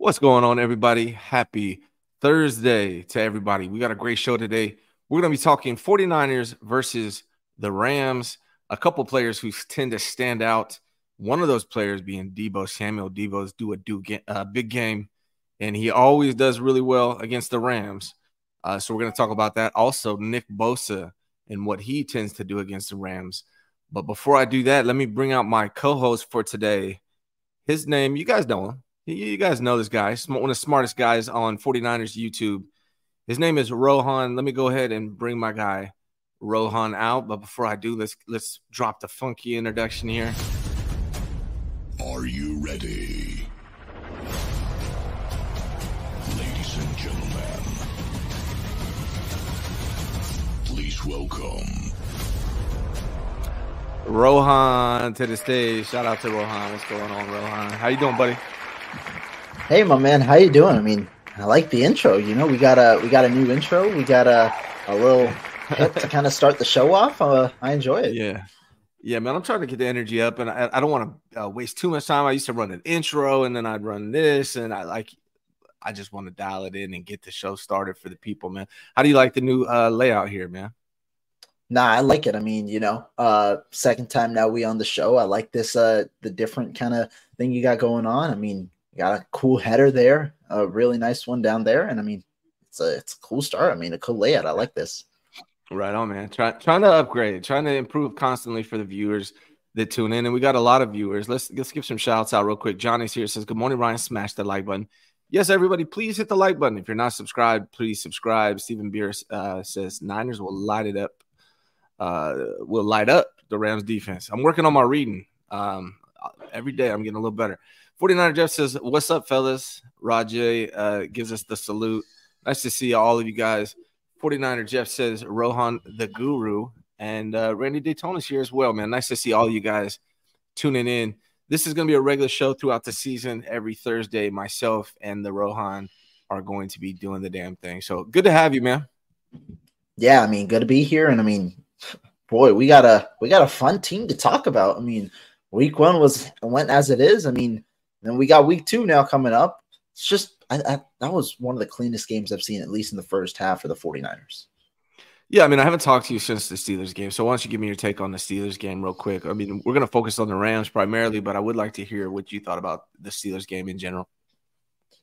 What's going on, everybody? Happy Thursday to everybody. We got a great show today. We're going to be talking 49ers versus the Rams. A couple players who tend to stand out. One of those players being Deebo Samuel. Deebo's do a do uh, big game, and he always does really well against the Rams. Uh, so we're going to talk about that. Also, Nick Bosa and what he tends to do against the Rams. But before I do that, let me bring out my co-host for today. His name, you guys know him. You guys know this guy, one of the smartest guys on 49ers YouTube. His name is Rohan. Let me go ahead and bring my guy Rohan out. But before I do, let's let's drop the funky introduction here. Are you ready? Ladies and gentlemen, please welcome Rohan to the stage. Shout out to Rohan. What's going on, Rohan? How you doing, buddy? Hey, my man, how you doing? I mean, I like the intro. You know, we got a we got a new intro. We got a a little to kind of start the show off. Uh, I enjoy it. Yeah, yeah, man. I'm trying to get the energy up, and I, I don't want to uh, waste too much time. I used to run an intro, and then I'd run this, and I like. I just want to dial it in and get the show started for the people, man. How do you like the new uh, layout here, man? Nah, I like it. I mean, you know, uh second time now we on the show. I like this uh the different kind of thing you got going on. I mean, got a cool header there, a really nice one down there, and I mean, it's a it's a cool start. I mean, a cool layout. I like this. Right on, man. Try, trying to upgrade, trying to improve constantly for the viewers that tune in, and we got a lot of viewers. Let's let's give some shouts out real quick. Johnny's here says, "Good morning, Ryan. Smash the like button." Yes, everybody, please hit the like button. If you're not subscribed, please subscribe. Stephen Beer uh, says Niners will light it up. Uh, will light up the Rams defense. I'm working on my reading. Um, every day I'm getting a little better. 49er Jeff says, What's up, fellas? Rajay uh, gives us the salute. Nice to see all of you guys. 49er Jeff says, Rohan the Guru. And uh, Randy Daytona's here as well, man. Nice to see all you guys tuning in. This is going to be a regular show throughout the season. Every Thursday, myself and the Rohan are going to be doing the damn thing. So good to have you, man. Yeah, I mean, good to be here. And I mean, boy, we got a we got a fun team to talk about. I mean, week one was went as it is. I mean, then we got week two now coming up. It's just I, I, that was one of the cleanest games I've seen, at least in the first half for the 49ers. Yeah, I mean, I haven't talked to you since the Steelers game. So why don't you give me your take on the Steelers game real quick? I mean, we're going to focus on the Rams primarily, but I would like to hear what you thought about the Steelers game in general.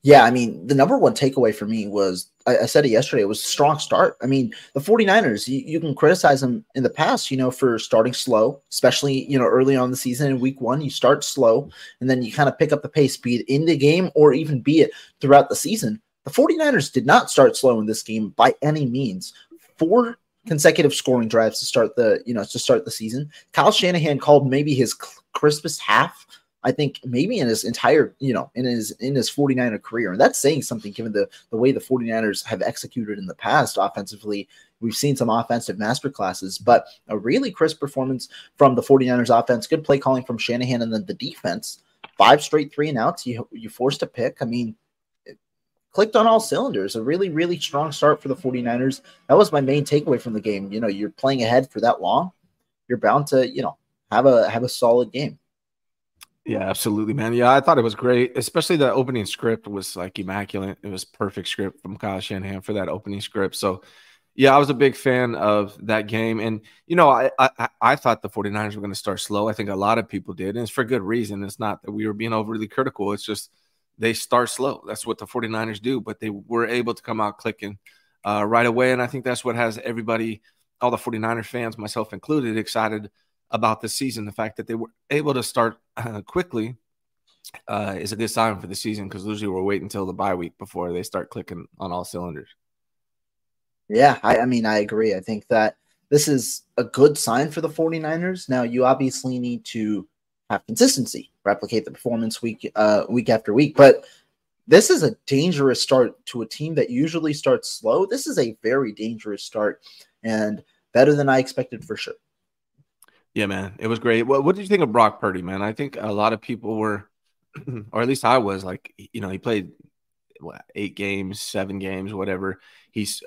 Yeah, I mean, the number one takeaway for me was I, I said it yesterday, it was a strong start. I mean, the 49ers, you, you, can criticize them in the past, you know, for starting slow, especially, you know, early on the season in week one, you start slow and then you kind of pick up the pace, be it in the game or even be it throughout the season. The 49ers did not start slow in this game by any means. Four consecutive scoring drives to start the, you know, to start the season. Kyle Shanahan called maybe his crispest half I think maybe in his entire, you know, in his in his 49er career. And that's saying something given the the way the 49ers have executed in the past offensively. We've seen some offensive master classes, but a really crisp performance from the 49ers offense, good play calling from Shanahan and then the defense. Five straight three and outs. You you forced a pick. I mean, clicked on all cylinders. A really, really strong start for the 49ers. That was my main takeaway from the game. You know, you're playing ahead for that long, you're bound to, you know, have a have a solid game. Yeah, absolutely, man. Yeah, I thought it was great, especially the opening script was like immaculate. It was perfect script from Kyle Shanahan for that opening script. So, yeah, I was a big fan of that game. And, you know, I I, I thought the 49ers were going to start slow. I think a lot of people did. And it's for good reason. It's not that we were being overly critical. It's just they start slow. That's what the 49ers do. But they were able to come out clicking uh, right away. And I think that's what has everybody, all the 49er fans, myself included, excited – about the season. The fact that they were able to start uh, quickly uh, is a good sign for the season because usually we're waiting until the bye week before they start clicking on all cylinders. Yeah, I, I mean, I agree. I think that this is a good sign for the 49ers. Now, you obviously need to have consistency, replicate the performance week uh, week after week. But this is a dangerous start to a team that usually starts slow. This is a very dangerous start and better than I expected for sure. Yeah, man, it was great. What, what did you think of Brock Purdy, man? I think a lot of people were, or at least I was, like, you know, he played what, eight games, seven games, whatever. He's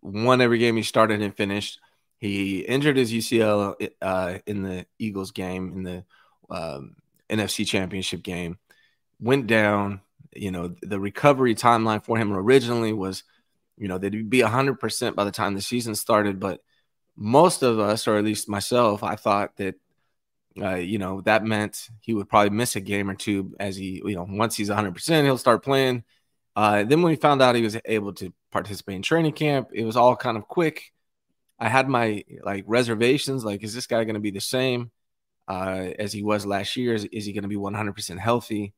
won every game he started and finished. He injured his UCL uh, in the Eagles game in the um, NFC Championship game. Went down. You know, the recovery timeline for him originally was, you know, they'd be 100% by the time the season started. But most of us, or at least myself, I thought that, uh, you know, that meant he would probably miss a game or two as he, you know, once he's 100%, he'll start playing. Uh, then when we found out he was able to participate in training camp, it was all kind of quick. I had my like reservations, like, is this guy going to be the same uh, as he was last year? Is, is he going to be 100% healthy?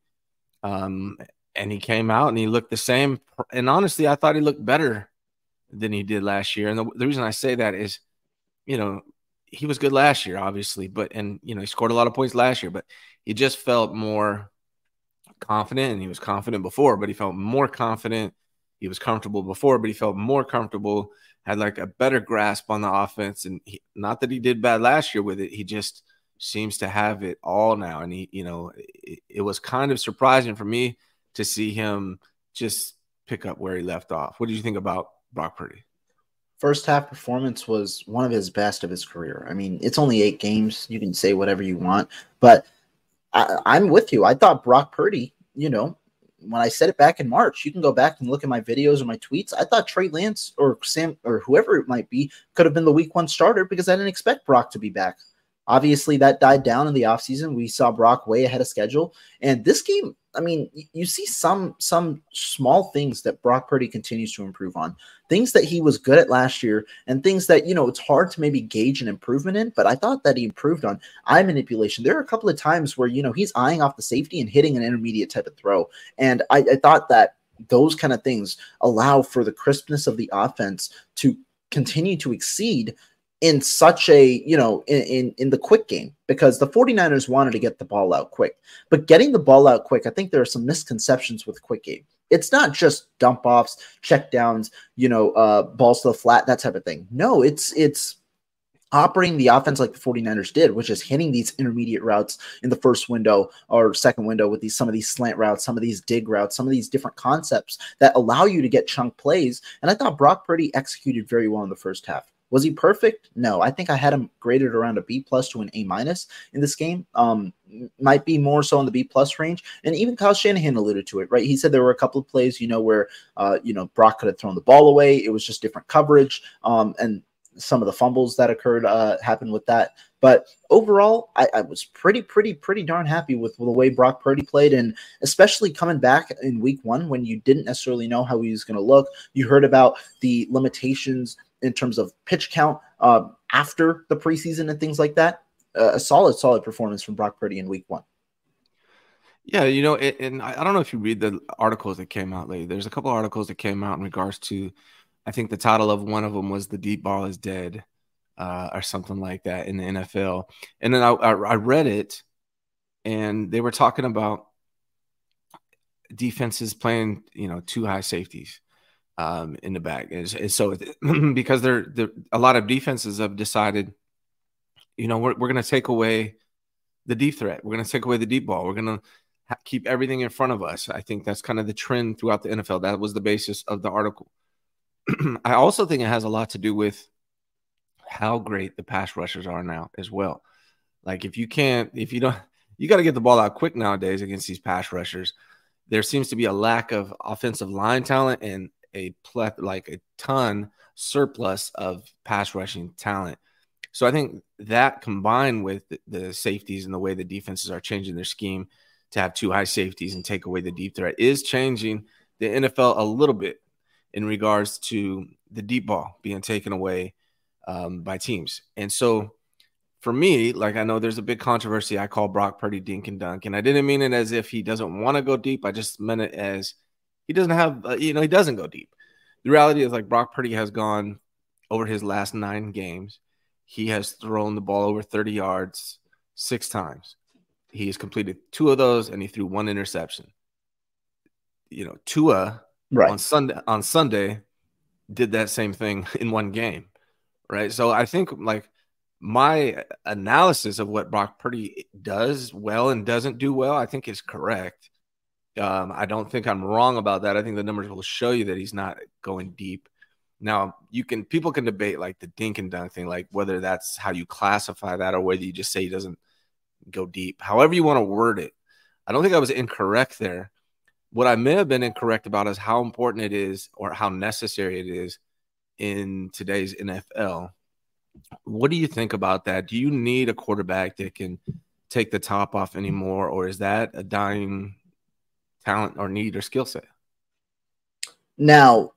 Um, and he came out and he looked the same. And honestly, I thought he looked better than he did last year. And the, the reason I say that is, you know, he was good last year, obviously, but and you know, he scored a lot of points last year, but he just felt more confident and he was confident before, but he felt more confident. He was comfortable before, but he felt more comfortable, had like a better grasp on the offense. And he, not that he did bad last year with it, he just seems to have it all now. And he, you know, it, it was kind of surprising for me to see him just pick up where he left off. What did you think about Brock Purdy? First half performance was one of his best of his career. I mean, it's only eight games. You can say whatever you want, but I, I'm with you. I thought Brock Purdy, you know, when I said it back in March, you can go back and look at my videos or my tweets. I thought Trey Lance or Sam or whoever it might be could have been the week one starter because I didn't expect Brock to be back. Obviously, that died down in the offseason. We saw Brock way ahead of schedule. And this game, I mean, you see some some small things that Brock Purdy continues to improve on. Things that he was good at last year and things that, you know, it's hard to maybe gauge an improvement in, but I thought that he improved on eye manipulation. There are a couple of times where, you know, he's eyeing off the safety and hitting an intermediate type of throw. And I, I thought that those kind of things allow for the crispness of the offense to continue to exceed in such a you know in, in, in the quick game because the 49ers wanted to get the ball out quick. But getting the ball out quick i think there are some misconceptions with quick game. It's not just dump offs check downs you know uh balls to the flat that type of thing. No it's it's operating the offense like the 49ers did which is hitting these intermediate routes in the first window or second window with these some of these slant routes some of these dig routes some of these different concepts that allow you to get chunk plays. And i thought brock purdy executed very well in the first half was he perfect? No, I think I had him graded around a B plus to an A minus in this game. Um, might be more so in the B plus range. And even Kyle Shanahan alluded to it, right? He said there were a couple of plays, you know, where uh, you know Brock could have thrown the ball away. It was just different coverage. Um, and some of the fumbles that occurred uh, happened with that. But overall, I, I, was pretty, pretty, pretty darn happy with the way Brock Purdy played, and especially coming back in Week One when you didn't necessarily know how he was going to look. You heard about the limitations in terms of pitch count uh, after the preseason and things like that. Uh, a solid, solid performance from Brock Purdy in Week One. Yeah, you know, it, and I don't know if you read the articles that came out lately. There's a couple articles that came out in regards to, I think the title of one of them was "The Deep Ball is Dead," uh, or something like that in the NFL. And then I, I, I read it, and they were talking about defenses playing, you know, two high safeties um, in the back. And, and so because they're, they're, a lot of defenses have decided, you know, we're, we're going to take away the deep threat. We're going to take away the deep ball. We're going to ha- keep everything in front of us. I think that's kind of the trend throughout the NFL. That was the basis of the article. I also think it has a lot to do with how great the pass rushers are now as well. Like if you can't, if you don't, you got to get the ball out quick nowadays against these pass rushers. There seems to be a lack of offensive line talent and a pleth like a ton surplus of pass rushing talent. So I think that combined with the safeties and the way the defenses are changing their scheme to have two high safeties and take away the deep threat is changing the NFL a little bit in regards to the deep ball being taken away um, by teams. And so for me, like I know there's a big controversy. I call Brock Purdy dink and dunk, and I didn't mean it as if he doesn't want to go deep. I just meant it as he doesn't have, uh, you know, he doesn't go deep. The reality is, like, Brock Purdy has gone over his last nine games. He has thrown the ball over 30 yards six times. He has completed two of those and he threw one interception. You know, Tua Right. on Sunday on Sunday did that same thing in one game. Right. So I think like my analysis of what Brock Purdy does well and doesn't do well, I think is correct. Um, I don't think I'm wrong about that. I think the numbers will show you that he's not going deep. Now you can people can debate like the dink and dunk thing, like whether that's how you classify that or whether you just say he doesn't go deep. However you want to word it. I don't think I was incorrect there. What I may have been incorrect about is how important it is or how necessary it is in today's NFL. What do you think about that? Do you need a quarterback that can take the top off anymore, or is that a dying talent or need or skill set? Now,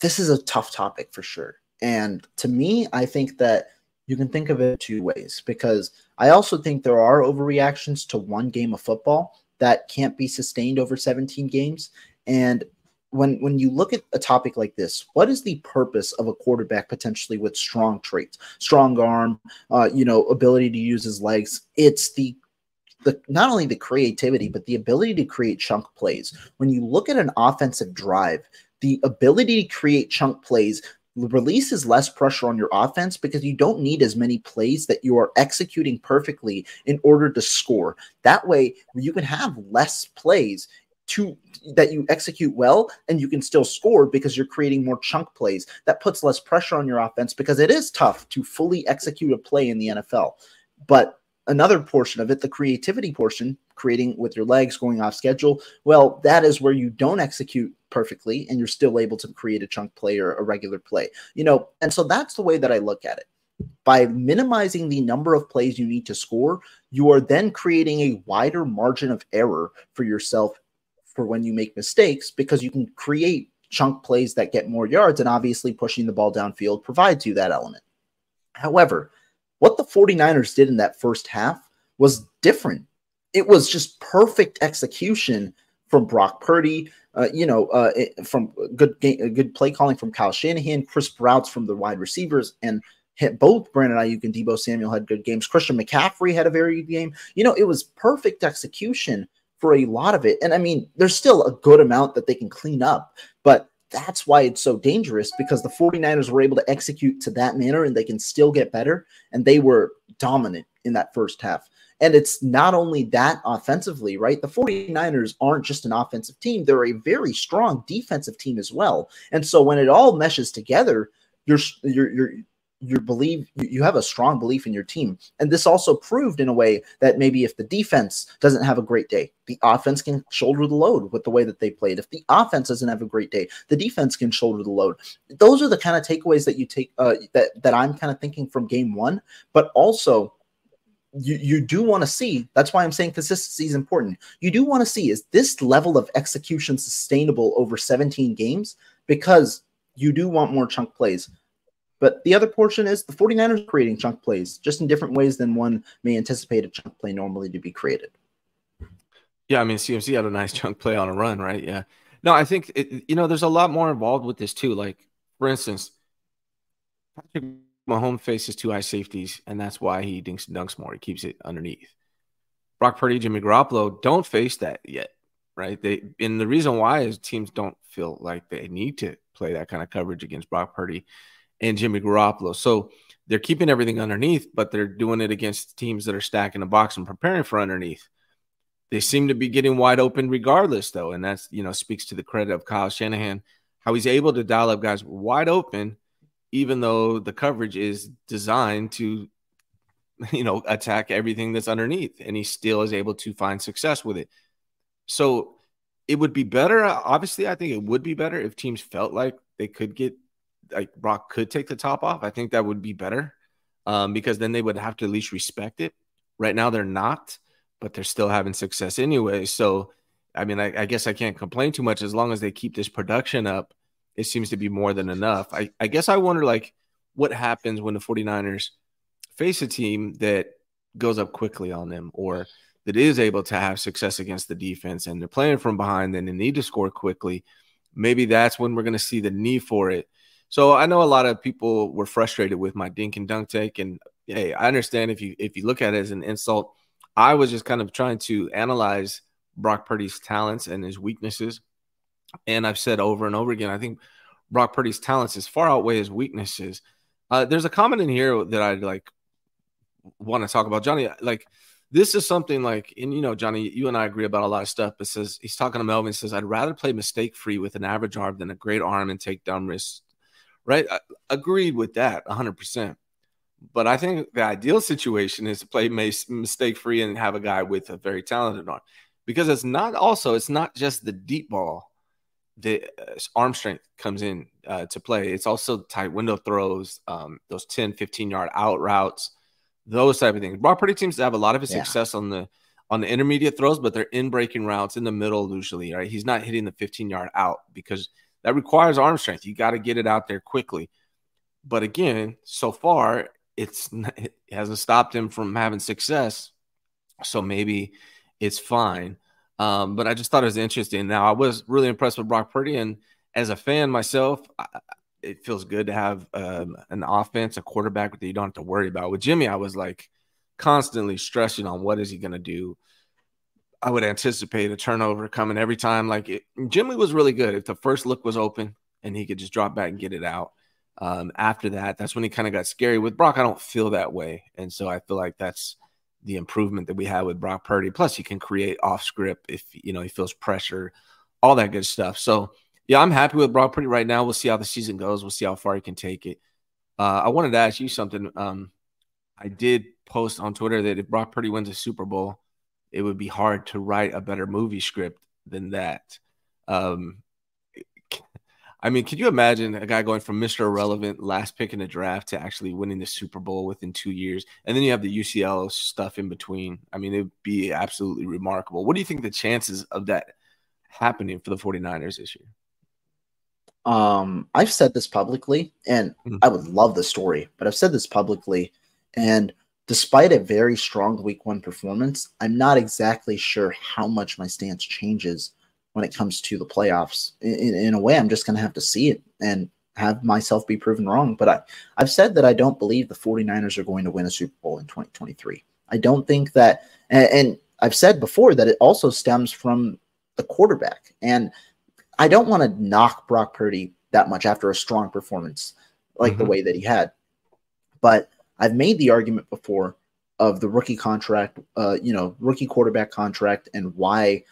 this is a tough topic for sure. And to me, I think that you can think of it two ways because I also think there are overreactions to one game of football that can't be sustained over 17 games. And when when you look at a topic like this, what is the purpose of a quarterback potentially with strong traits, strong arm, uh, you know, ability to use his legs? It's the the not only the creativity but the ability to create chunk plays. When you look at an offensive drive, the ability to create chunk plays releases less pressure on your offense because you don't need as many plays that you are executing perfectly in order to score. That way, you can have less plays to that you execute well and you can still score because you're creating more chunk plays. That puts less pressure on your offense because it is tough to fully execute a play in the NFL. But another portion of it, the creativity portion, creating with your legs, going off schedule, well, that is where you don't execute perfectly and you're still able to create a chunk play or a regular play. You know, and so that's the way that I look at it. By minimizing the number of plays you need to score, you are then creating a wider margin of error for yourself for when you make mistakes because you can create chunk plays that get more yards and obviously pushing the ball downfield provides you that element. However, 49ers did in that first half was different. It was just perfect execution from Brock Purdy, uh, you know, uh, from good game, good play calling from Kyle Shanahan, crisp routes from the wide receivers, and hit both Brandon Aiyuk and Deebo Samuel had good games. Christian McCaffrey had a very good game. You know, it was perfect execution for a lot of it. And I mean, there's still a good amount that they can clean up, but that's why it's so dangerous because the 49ers were able to execute to that manner and they can still get better. And they were dominant in that first half. And it's not only that offensively, right? The 49ers aren't just an offensive team, they're a very strong defensive team as well. And so when it all meshes together, you're you're you're you believe you have a strong belief in your team. And this also proved in a way that maybe if the defense doesn't have a great day the offense can shoulder the load with the way that they played. If the offense doesn't have a great day the defense can shoulder the load. Those are the kind of takeaways that you take uh, that that i'm kind of thinking from game one. But also you, you do want to see that's why i'm saying consistency is important. You do want to see is this level of execution sustainable over 17 games? Because you do want more chunk plays but the other portion is the 49ers creating chunk plays just in different ways than one may anticipate a chunk play normally to be created. Yeah, I mean, CMC had a nice chunk play on a run, right? Yeah. No, I think, it, you know, there's a lot more involved with this too. Like, for instance, Patrick Mahomes faces two high safeties, and that's why he dinks and dunks more. He keeps it underneath. Brock Purdy, Jimmy Garoppolo don't face that yet, right? They and the reason why is teams don't feel like they need to play that kind of coverage against Brock Purdy and Jimmy Garoppolo. So they're keeping everything underneath, but they're doing it against teams that are stacking the box and preparing for underneath. They seem to be getting wide open regardless, though, and that's you know speaks to the credit of Kyle Shanahan, how he's able to dial up guys wide open, even though the coverage is designed to, you know, attack everything that's underneath, and he still is able to find success with it. So it would be better. Obviously, I think it would be better if teams felt like they could get like Brock could take the top off, I think that would be better um, because then they would have to at least respect it. Right now, they're not, but they're still having success anyway. So, I mean, I, I guess I can't complain too much as long as they keep this production up. It seems to be more than enough. I, I guess I wonder, like, what happens when the 49ers face a team that goes up quickly on them or that is able to have success against the defense and they're playing from behind and they need to score quickly. Maybe that's when we're going to see the need for it. So I know a lot of people were frustrated with my dink and dunk take, and hey, I understand if you if you look at it as an insult I was just kind of trying to analyze Brock Purdy's talents and his weaknesses. And I've said over and over again, I think Brock Purdy's talents is far outweigh his weaknesses. Uh, there's a comment in here that I'd like want to talk about, Johnny. Like this is something like, and you know, Johnny, you and I agree about a lot of stuff. But says he's talking to Melvin. Says I'd rather play mistake free with an average arm than a great arm and take down risks. Right? I, agreed with that 100. percent But I think the ideal situation is to play mistake free and have a guy with a very talented arm, because it's not also it's not just the deep ball the uh, arm strength comes in uh, to play. It's also tight window throws, um, those 10, 15 yard out routes, those type of things. Brock Purdy seems to have a lot of his yeah. success on the on the intermediate throws, but they're in breaking routes in the middle usually. Right, he's not hitting the 15 yard out because that requires arm strength. You got to get it out there quickly. But again, so far it's it hasn't stopped him from having success. So maybe it's fine. Um, but I just thought it was interesting. Now, I was really impressed with Brock Purdy, and as a fan myself, I, it feels good to have um, an offense, a quarterback that you don't have to worry about. With Jimmy, I was like constantly stressing on what is he going to do. I would anticipate a turnover coming every time. Like it, Jimmy was really good. If the first look was open and he could just drop back and get it out. Um, after that, that's when he kind of got scary. With Brock, I don't feel that way, and so I feel like that's the improvement that we had with Brock Purdy. Plus, he can create off script if you know he feels pressure, all that good stuff. So yeah, I'm happy with Brock Purdy right now. We'll see how the season goes. We'll see how far he can take it. Uh, I wanted to ask you something. Um, I did post on Twitter that if Brock Purdy wins a Super Bowl, it would be hard to write a better movie script than that. Um, I mean, could you imagine a guy going from Mr. Irrelevant, last pick in the draft, to actually winning the Super Bowl within two years? And then you have the UCL stuff in between. I mean, it'd be absolutely remarkable. What do you think the chances of that happening for the 49ers this year? Um, I've said this publicly, and mm-hmm. I would love the story, but I've said this publicly. And despite a very strong week one performance, I'm not exactly sure how much my stance changes when it comes to the playoffs. In, in a way, I'm just going to have to see it and have myself be proven wrong. But I, I've said that I don't believe the 49ers are going to win a Super Bowl in 2023. I don't think that, and, and I've said before that it also stems from the quarterback. And I don't want to knock Brock Purdy that much after a strong performance like mm-hmm. the way that he had. But I've made the argument before of the rookie contract, uh, you know, rookie quarterback contract and why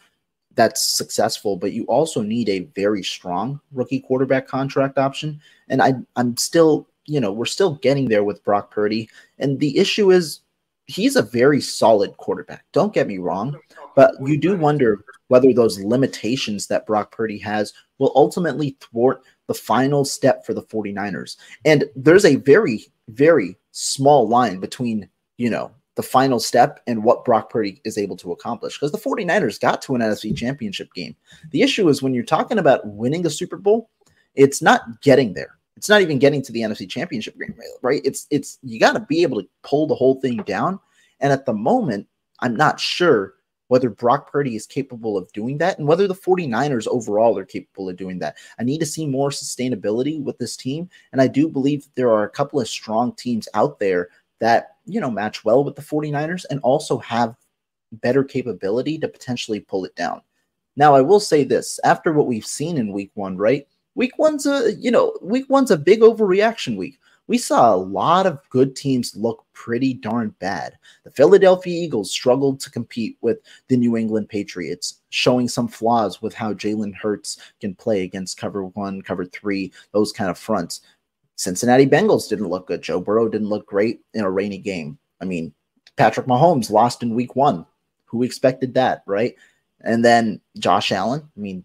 that's successful, but you also need a very strong rookie quarterback contract option. And I, I'm still, you know, we're still getting there with Brock Purdy. And the issue is he's a very solid quarterback. Don't get me wrong, but you do wonder whether those limitations that Brock Purdy has will ultimately thwart the final step for the 49ers. And there's a very, very small line between, you know, the final step and what Brock Purdy is able to accomplish. Because the 49ers got to an NFC championship game. The issue is when you're talking about winning a Super Bowl, it's not getting there. It's not even getting to the NFC championship game, right? It's it's you got to be able to pull the whole thing down. And at the moment, I'm not sure whether Brock Purdy is capable of doing that and whether the 49ers overall are capable of doing that. I need to see more sustainability with this team. And I do believe there are a couple of strong teams out there that, you know, match well with the 49ers and also have better capability to potentially pull it down. Now, I will say this after what we've seen in week one, right? Week one's a, you know, week one's a big overreaction week. We saw a lot of good teams look pretty darn bad. The Philadelphia Eagles struggled to compete with the New England Patriots, showing some flaws with how Jalen Hurts can play against cover one, cover three, those kind of fronts. Cincinnati Bengals didn't look good. Joe Burrow didn't look great in a rainy game. I mean, Patrick Mahomes lost in week one. Who expected that, right? And then Josh Allen. I mean,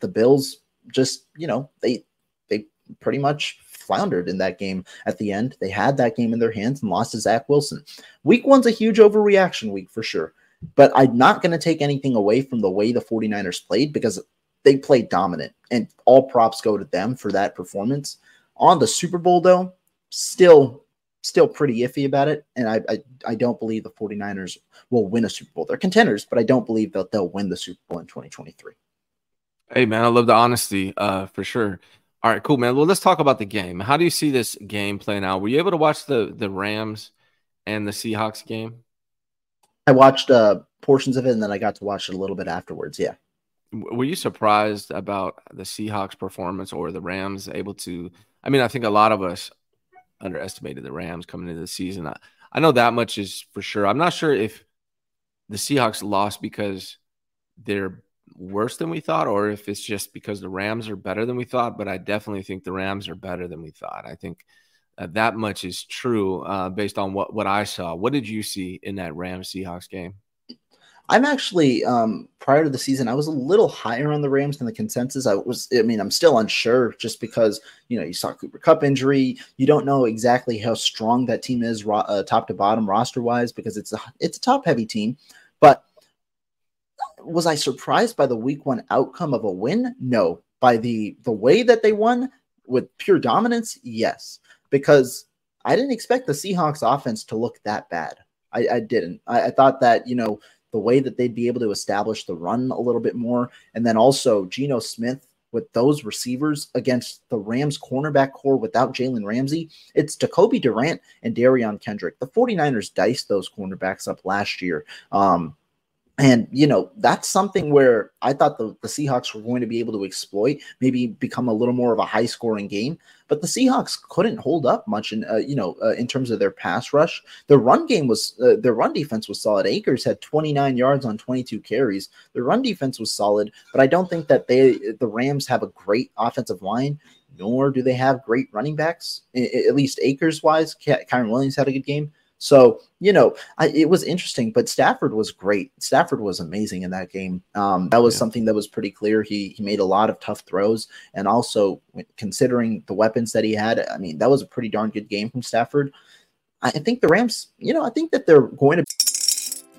the Bills just, you know, they they pretty much floundered in that game at the end. They had that game in their hands and lost to Zach Wilson. Week one's a huge overreaction week for sure. But I'm not going to take anything away from the way the 49ers played because they played dominant and all props go to them for that performance. On the Super Bowl, though, still still pretty iffy about it. And I, I, I don't believe the 49ers will win a Super Bowl. They're contenders, but I don't believe that they'll win the Super Bowl in 2023. Hey man, I love the honesty, uh, for sure. All right, cool, man. Well, let's talk about the game. How do you see this game playing out? Were you able to watch the the Rams and the Seahawks game? I watched uh, portions of it, and then I got to watch it a little bit afterwards. Yeah. Were you surprised about the Seahawks' performance or the Rams able to? I mean, I think a lot of us underestimated the Rams coming into the season. I, I know that much is for sure. I'm not sure if the Seahawks lost because they're worse than we thought, or if it's just because the Rams are better than we thought. But I definitely think the Rams are better than we thought. I think uh, that much is true uh, based on what what I saw. What did you see in that Rams Seahawks game? I'm actually um, prior to the season, I was a little higher on the Rams than the consensus. I was, I mean, I'm still unsure just because you know you saw Cooper Kupp injury. You don't know exactly how strong that team is, uh, top to bottom, roster wise, because it's a it's a top heavy team. But was I surprised by the Week One outcome of a win? No. By the the way that they won with pure dominance, yes. Because I didn't expect the Seahawks offense to look that bad. I, I didn't. I, I thought that you know the way that they'd be able to establish the run a little bit more. And then also Geno Smith with those receivers against the Rams cornerback corps without Jalen Ramsey. It's Jacoby Durant and Derion Kendrick. The 49ers diced those cornerbacks up last year. Um, and, you know, that's something where I thought the, the Seahawks were going to be able to exploit, maybe become a little more of a high scoring game. But the Seahawks couldn't hold up much in, uh, you know, uh, in terms of their pass rush. Their run game was, uh, their run defense was solid. Akers had 29 yards on 22 carries. Their run defense was solid, but I don't think that they, the Rams have a great offensive line nor do they have great running backs, at least Akers wise. Kyren Williams had a good game. So, you know, I, it was interesting, but Stafford was great. Stafford was amazing in that game. Um, that was yeah. something that was pretty clear. He he made a lot of tough throws, and also considering the weapons that he had, I mean, that was a pretty darn good game from Stafford. I think the Rams, you know, I think that they're going to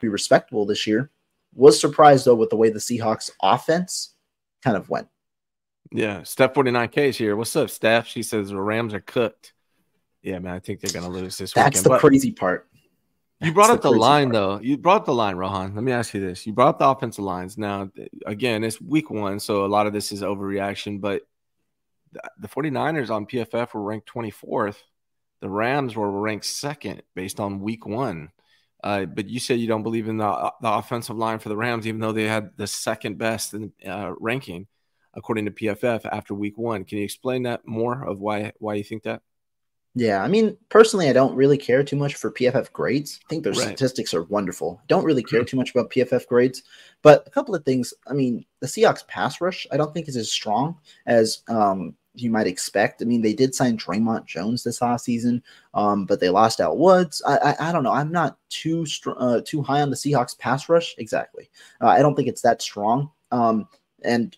be respectable this year. Was surprised though with the way the Seahawks offense kind of went. Yeah, Steph 49K is here. What's up, Steph? She says the Rams are cooked. Yeah, man, I think they're gonna lose this That's weekend. the but crazy part. You brought up the, the line part. though. You brought up the line, Rohan. Let me ask you this. You brought up the offensive lines. Now, again, it's week one, so a lot of this is overreaction, but the 49ers on PFF were ranked 24th. The Rams were ranked second based on week one. Uh, but you said you don't believe in the, uh, the offensive line for the Rams, even though they had the second best in, uh, ranking according to PFF after Week One. Can you explain that more of why why you think that? Yeah, I mean, personally, I don't really care too much for PFF grades. I think their right. statistics are wonderful. Don't really care too much about PFF grades, but a couple of things. I mean, the Seahawks pass rush, I don't think is as strong as um, you might expect. I mean, they did sign Dre'Mont Jones this off season, um, but they lost Al Woods. I, I, I don't know. I'm not too str- uh, too high on the Seahawks pass rush. Exactly. Uh, I don't think it's that strong. Um, and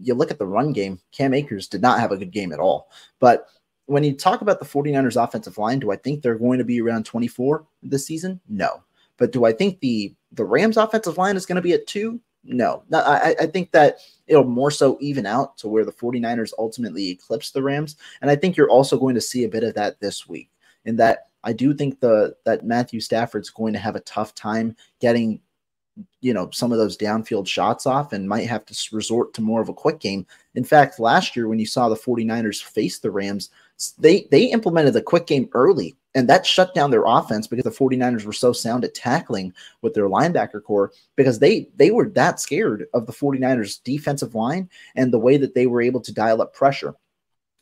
you look at the run game, Cam Akers did not have a good game at all. But when you talk about the 49ers offensive line, do I think they're going to be around 24 this season? No. But do I think the the Rams offensive line is going to be at two? No, I, I think that it'll more so even out to where the 49ers ultimately eclipse the Rams. And I think you're also going to see a bit of that this week in that I do think the that Matthew Stafford's going to have a tough time getting you know some of those downfield shots off and might have to resort to more of a quick game. In fact, last year when you saw the 49ers face the Rams, they they implemented the quick game early and that shut down their offense because the 49ers were so sound at tackling with their linebacker corps because they they were that scared of the 49ers defensive line and the way that they were able to dial up pressure.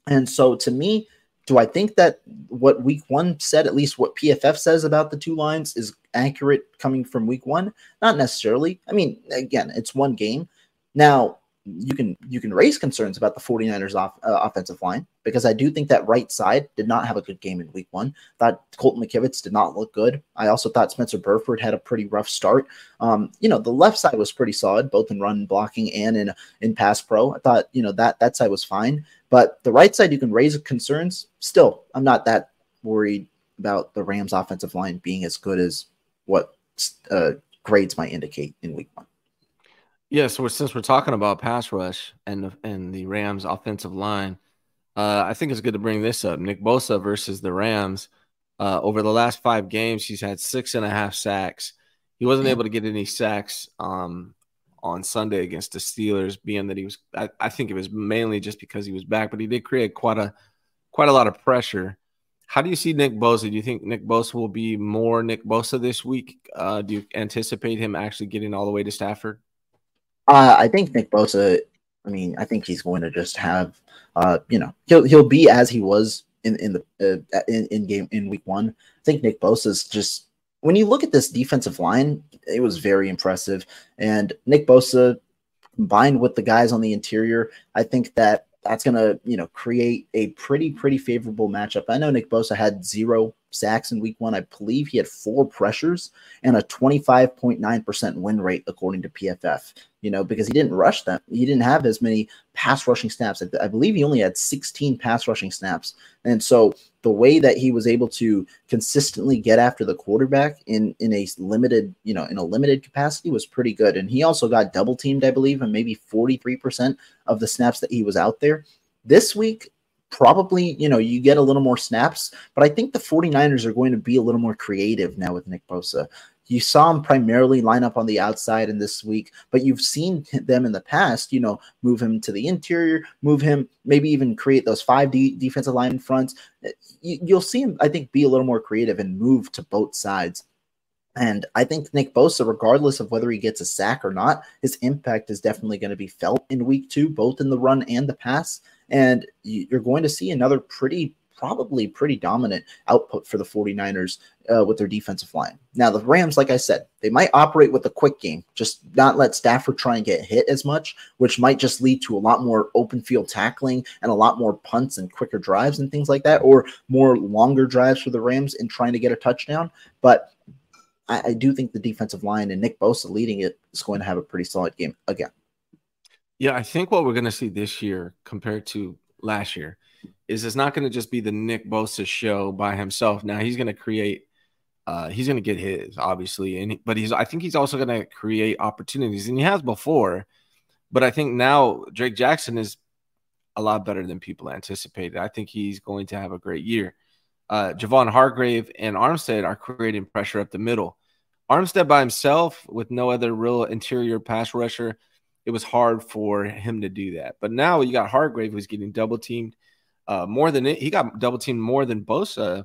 And so to me, do I think that what week 1 said at least what PFF says about the two lines is accurate coming from week one? Not necessarily. I mean, again, it's one game. Now, you can you can raise concerns about the 49ers off, uh, offensive line because I do think that right side did not have a good game in week one. Thought Colton McKivitz did not look good. I also thought Spencer Burford had a pretty rough start. Um, you know, the left side was pretty solid, both in run blocking and in in pass pro. I thought, you know, that that side was fine. But the right side you can raise concerns. Still, I'm not that worried about the Rams offensive line being as good as what uh, grades might indicate in week one. Yeah, so since we're talking about pass rush and the, and the Rams offensive line, uh, I think it's good to bring this up. Nick Bosa versus the Rams. Uh, over the last five games, he's had six and a half sacks. He wasn't able to get any sacks um, on Sunday against the Steelers, being that he was. I, I, think it was mainly just because he was back, but he did create quite a quite a lot of pressure. How do you see Nick Bosa? Do you think Nick Bosa will be more Nick Bosa this week? Uh, do you anticipate him actually getting all the way to Stafford? Uh, I think Nick Bosa. I mean, I think he's going to just have, uh, you know, he'll he'll be as he was in in the uh, in, in game in week one. I think Nick Bosa is just when you look at this defensive line, it was very impressive. And Nick Bosa combined with the guys on the interior, I think that that's going to, you know, create a pretty, pretty favorable matchup. I know Nick Bosa had zero sacks in week one. I believe he had four pressures and a 25.9% win rate, according to PFF, you know, because he didn't rush them. He didn't have as many pass rushing snaps. I, believe he only had 16 pass rushing snaps. And so the way that he was able to consistently get after the quarterback in, in a limited, you know, in a limited capacity was pretty good. And he also got double teamed, I believe, and maybe 43% of the snaps that he was out there. This week, probably, you know, you get a little more snaps, but I think the 49ers are going to be a little more creative now with Nick Bosa. You saw him primarily line up on the outside in this week, but you've seen them in the past, you know, move him to the interior, move him, maybe even create those five D defensive line fronts. Eh, you, will see him, I think, be a little more creative and move to both sides. And I think Nick Bosa, regardless of whether he gets a sack or not, his impact is definitely going to be felt in week two, both in the run and the pass. And you're going to see another pretty, probably pretty dominant output for the 49ers uh, with their defensive line. Now, the Rams, like I said, they might operate with a quick game, just not let Stafford try and get hit as much, which might just lead to a lot more open field tackling and a lot more punts and quicker drives and things like that, or more longer drives for the Rams in trying to get a touchdown. But I, I do think the defensive line and Nick Bosa leading it is going to have a pretty solid game again. Yeah, I think what we're going to see this year compared to last year is it's not going to just be the Nick Bosa show by himself. Now he's going to create, uh, he's going to get his obviously, and but he's I think he's also going to create opportunities, and he has before. But I think now Drake Jackson is a lot better than people anticipated. I think he's going to have a great year. Uh, Javon Hargrave and Armstead are creating pressure up the middle. Armstead by himself with no other real interior pass rusher it was hard for him to do that. But now you got Hargrave who's getting double teamed uh, more than it. He got double teamed more than Bosa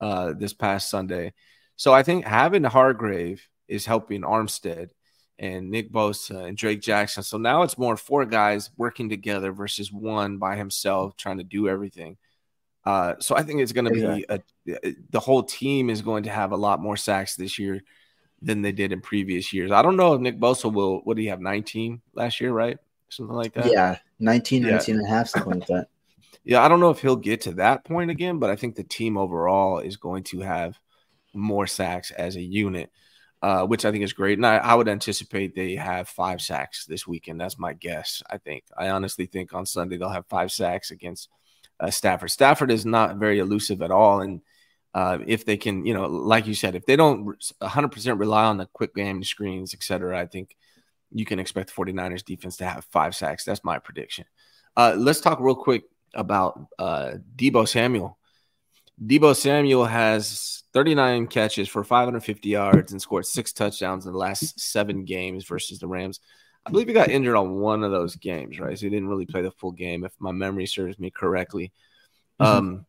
uh, this past Sunday. So I think having Hargrave is helping Armstead and Nick Bosa and Drake Jackson. So now it's more four guys working together versus one by himself trying to do everything. Uh, so I think it's going to be a, the whole team is going to have a lot more sacks this year than they did in previous years. I don't know if Nick Bosa will, what do you have, 19 last year, right? Something like that. Yeah, 19, yeah. 19 and a half, something like that. Yeah, I don't know if he'll get to that point again, but I think the team overall is going to have more sacks as a unit, uh, which I think is great. And I, I, would anticipate they have five sacks this weekend. That's my guess. I think. I honestly think on Sunday they'll have five sacks against uh, Stafford. Stafford is not very elusive at all, and uh, if they can, you know, like you said, if they don't 100% rely on the quick game screens, etc., I think you can expect the 49ers defense to have five sacks. That's my prediction. Uh, let's talk real quick about uh, Deebo Samuel. Deebo Samuel has 39 catches for 550 yards and scored six touchdowns in the last seven games versus the Rams. I believe he got injured on one of those games, right? So he didn't really play the full game, if my memory serves me correctly. Mm-hmm. Um,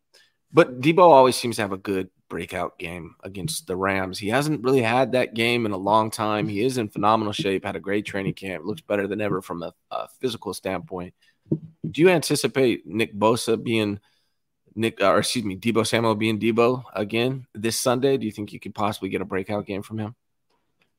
but Deebo always seems to have a good breakout game against the Rams. He hasn't really had that game in a long time. He is in phenomenal shape, had a great training camp, looks better than ever from a, a physical standpoint. Do you anticipate Nick Bosa being Nick, or excuse me, Deebo Samuel being Deebo again this Sunday? Do you think you could possibly get a breakout game from him?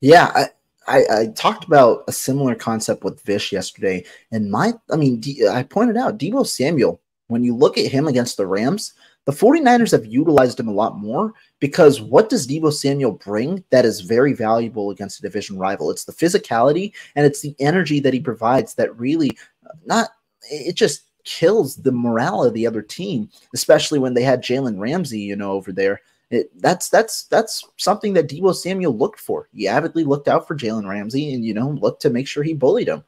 Yeah, I, I, I talked about a similar concept with Vish yesterday, and my, I mean, D, I pointed out Deebo Samuel. When you look at him against the Rams, the 49ers have utilized him a lot more because what does Deebo Samuel bring that is very valuable against a division rival? It's the physicality and it's the energy that he provides that really uh, not it just kills the morale of the other team, especially when they had Jalen Ramsey, you know, over there. It, that's that's that's something that Deebo Samuel looked for. He avidly looked out for Jalen Ramsey and you know looked to make sure he bullied him.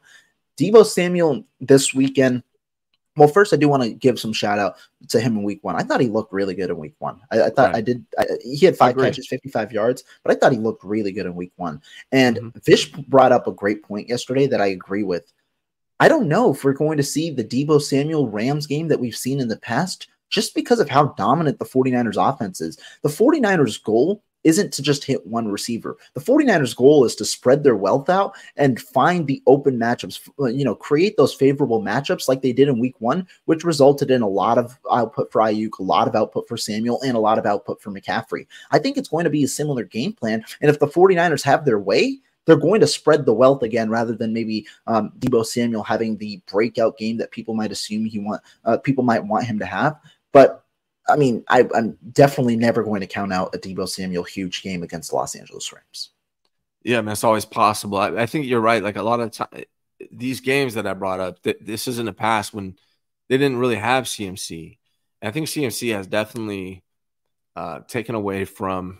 Deebo Samuel this weekend well, first, I do want to give some shout out to him in week one. I thought he looked really good in week one. I, I thought right. I did. I, he had five catches, 55 yards, but I thought he looked really good in week one. And mm-hmm. Vish brought up a great point yesterday that I agree with. I don't know if we're going to see the Deebo Samuel Rams game that we've seen in the past just because of how dominant the 49ers offense is. The 49ers goal isn't to just hit one receiver. The 49ers goal is to spread their wealth out and find the open matchups, uh, you know, create those favorable matchups like they did in week 1, which resulted in a lot of output for Aiyuk, a lot of output for Samuel and a lot of output for McCaffrey. I think it's going to be a similar game plan and if the 49ers have their way, they're going to spread the wealth again rather than maybe um, Deebo Samuel having the breakout game that people might assume he want uh, people might want him to have. But I mean, I, am definitely never going to count out a Deebo Samuel huge game against the Los Angeles Rams. Yeah, I man, it's always possible. I, I think you're right. Like a lot of time, these games that I brought up, th- this is in the past when they didn't really have CMC. And I think CMC has definitely uh, taken away from.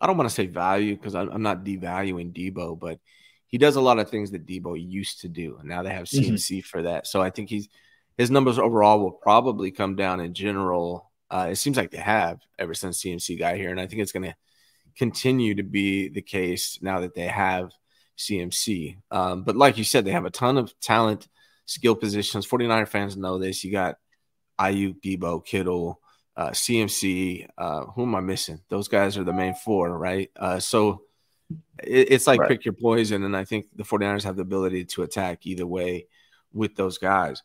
I don't want to say value because I'm, I'm not devaluing Deebo, but he does a lot of things that Deebo used to do, and now they have CMC mm-hmm. for that. So I think he's his numbers overall will probably come down in general uh, it seems like they have ever since CMC got here, and I think it's going to continue to be the case now that they have CMC. Um, but like you said, they have a ton of talent, skill positions. 49er fans know this. You got Aiyuk, Deebo, Kittle, uh, CMC. Uh, who am I missing? Those guys are the main four, right? Uh, so it, it's like right. pick your poison, and I think the 49ers have the ability to attack either way with those guys.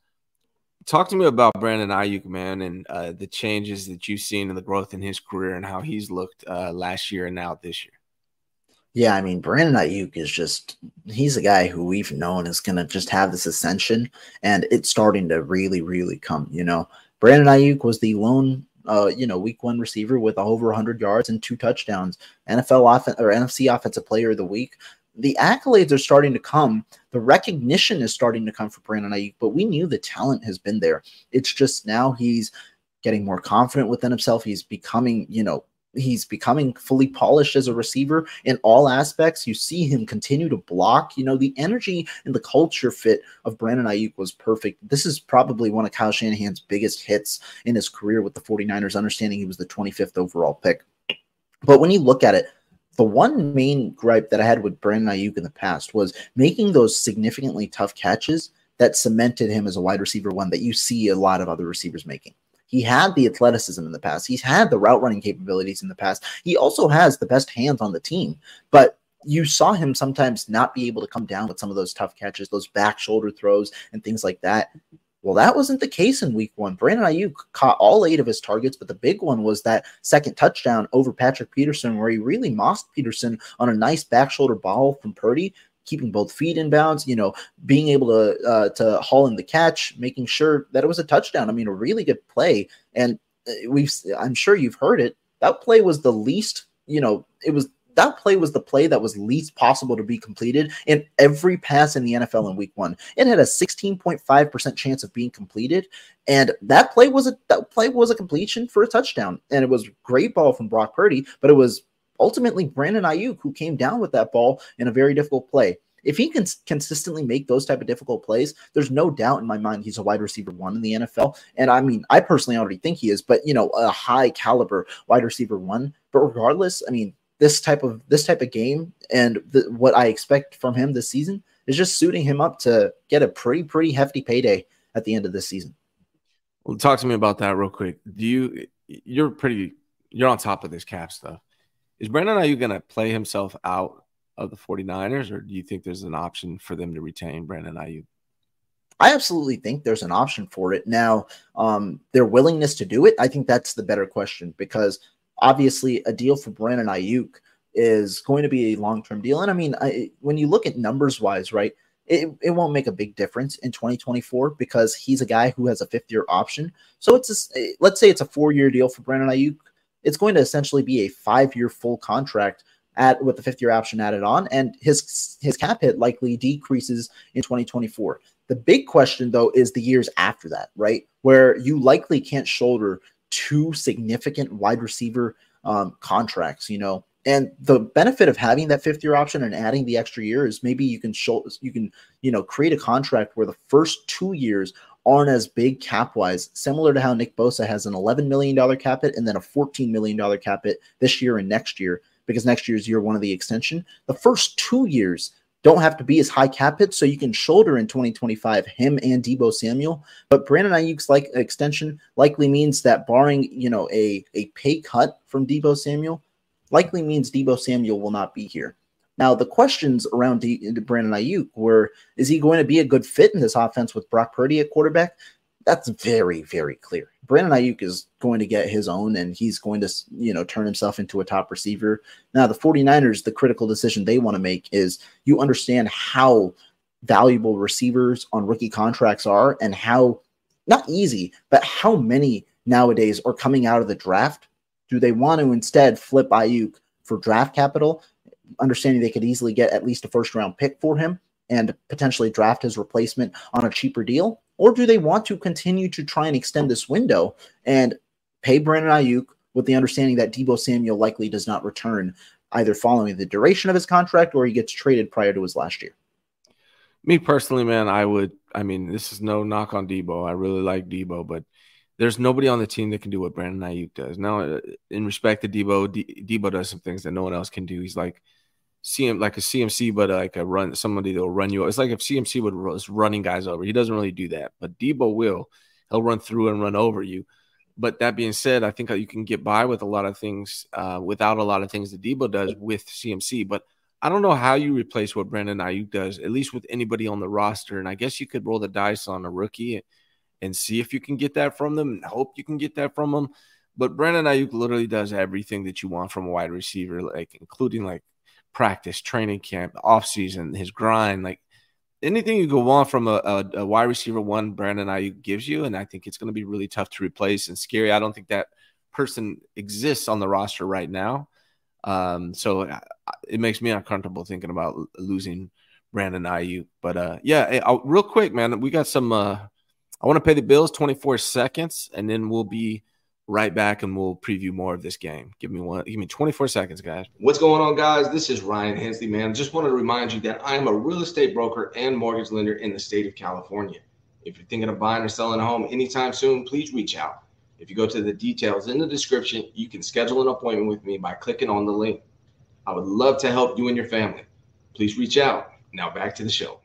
Talk to me about Brandon Aiyuk, man, and uh, the changes that you've seen in the growth in his career and how he's looked uh, last year and now this year. Yeah, I mean, Brandon Aiyuk is just, he's a guy who we've known is going to just have this ascension, and it's starting to really, really come. You know, Brandon Aiyuk was the lone, uh, you know, week one receiver with over 100 yards and two touchdowns, NFL offense or NFC offensive player of the week the accolades are starting to come. The recognition is starting to come for Brandon Aiyuk, but we knew the talent has been there. It's just now he's getting more confident within himself. He's becoming, you know, he's becoming fully polished as a receiver in all aspects. You see him continue to block. You know, the energy and the culture fit of Brandon Aiyuk was perfect. This is probably one of Kyle Shanahan's biggest hits in his career with the 49ers, understanding he was the 25th overall pick. But when you look at it, the one main gripe that I had with Brandon Aiyuk in the past was making those significantly tough catches that cemented him as a wide receiver one that you see a lot of other receivers making. He had the athleticism in the past. He's had the route running capabilities in the past. He also has the best hands on the team, but you saw him sometimes not be able to come down with some of those tough catches, those back shoulder throws and things like that. Well, that wasn't the case in week one. Brandon Aiyuk caught all eight of his targets, but the big one was that second touchdown over Patrick Peterson, where he really mossed Peterson on a nice back shoulder ball from Purdy, keeping both feet in bounds, you know, being able to uh, to haul in the catch, making sure that it was a touchdown. I mean, a really good play. And uh, we've, I'm sure you've heard it. That play was the least, you know, it was that play was the play that was least possible to be completed in every pass in the NFL in week one. It had a 16.5% chance of being completed. And that play was a that play was a completion for a touchdown. And it was great ball from Brock Purdy, but it was ultimately Brandon Aiyuk who came down with that ball in a very difficult play. If he can consistently make those type of difficult plays, there's no doubt in my mind he's a wide receiver one in the NFL. And I mean, I personally already think he is, but you know, a high caliber wide receiver one. But regardless, I mean, this type of this type of game and the, what I expect from him this season is just suiting him up to get a pretty pretty hefty payday at the end of this season. Well, talk to me about that real quick. Do you you're pretty you're on top of this cap stuff. Is Brandon Aiyuk going to play himself out of the 49ers or do you think there's an option for them to retain Brandon Aiyuk? I absolutely think there's an option for it. Now, um, their willingness to do it, I think that's the better question because obviously a deal for Brandon Aiyuk is going to be a long term deal. And I mean, I, when you look at numbers wise, right, it, it won't make a big difference in 2024 because he's a guy who has a fifth year option. So it's a, eh, let's say it's a four year deal for Brandon Aiyuk. It's going to essentially be a five year full contract at with the fifth year option added on, and his his cap hit likely decreases in 2024. The big question though is the years after that, right? Where you likely can't shoulder two significant wide receiver um, contracts. You know, and the benefit of having that fifth year option and adding the extra year is maybe you can show you can you know create a contract where the first two years aren't as big cap wise, similar to how Nick Bosa has an $11 million cap hit and then a $14 million cap hit this year and next year, because next year's year one of the extension. The first two years don't have to be as high cap hit, so you can shoulder in 2025 him and Deebo Samuel. But Brandon Aiyuk's like extension likely means that barring you know a a pay cut from Deebo Samuel, likely means Deebo Samuel will not be here. Now, the questions around D- Brandon Aiyuk were is he going to be a good fit in this offense with Brock Purdy at quarterback? That's very, very clear. Brandon Aiyuk is going to get his own and he's going to, you know, turn himself into a top receiver. Now, the 49ers, the critical decision they want to make is you understand how valuable receivers on rookie contracts are and how not easy, but how many nowadays are coming out of the draft do they want to instead flip Aiyuk for draft capital, understanding they could easily get at least a first round pick for him and potentially draft his replacement on a cheaper deal? Or do they want to continue to try and extend this window and pay Brandon Aiyuk with the understanding that Deebo Samuel likely does not return either following the duration of his contract or he gets traded prior to his last year? Me personally, man, I would. I mean, this is no knock on Deebo. I really like Deebo, but there's nobody on the team that can do what Brandon Aiyuk does. Now, uh, in respect to Deebo, D- Deebo does some things that no one else can do. He's like CM, like a CMC, but like a run somebody that'll run you. It's like if CMC would was running guys over. He doesn't really do that, but Deebo will. He'll run through and run over you. But that being said, I think you can get by with a lot of things uh, without a lot of things that Deebo does with CMC. But I don't know how you replace what Brandon Aiyuk does, at least with anybody on the roster. And I guess you could roll the dice on a rookie and see if you can get that from them and hope you can get that from them. But Brandon Aiyuk literally does everything that you want from a wide receiver, like including like practice, training camp, off season, his grind, like anything you go on from a, a, a, wide receiver one Brandon Aiyuk gives you. And I think it's going to be really tough to replace and scary. I don't think that person exists on the roster right now. Um, so it makes me uncomfortable thinking about losing Brandon Aiyuk. But uh, yeah, real quick, man, we got some uh, I want to pay the bills 24 seconds, and then we'll be right back and we'll preview more of this game. Give me one, give me 24 seconds, guys. What's going on, guys? This is Ryan Hensley, man. Just wanted to remind you that I am a real estate broker and mortgage lender in the state of California. If you're thinking of buying or selling a home anytime soon, please reach out. If you go to the details in the description, you can schedule an appointment with me by clicking on the link. I would love to help you and your family. Please reach out. Now back to the show.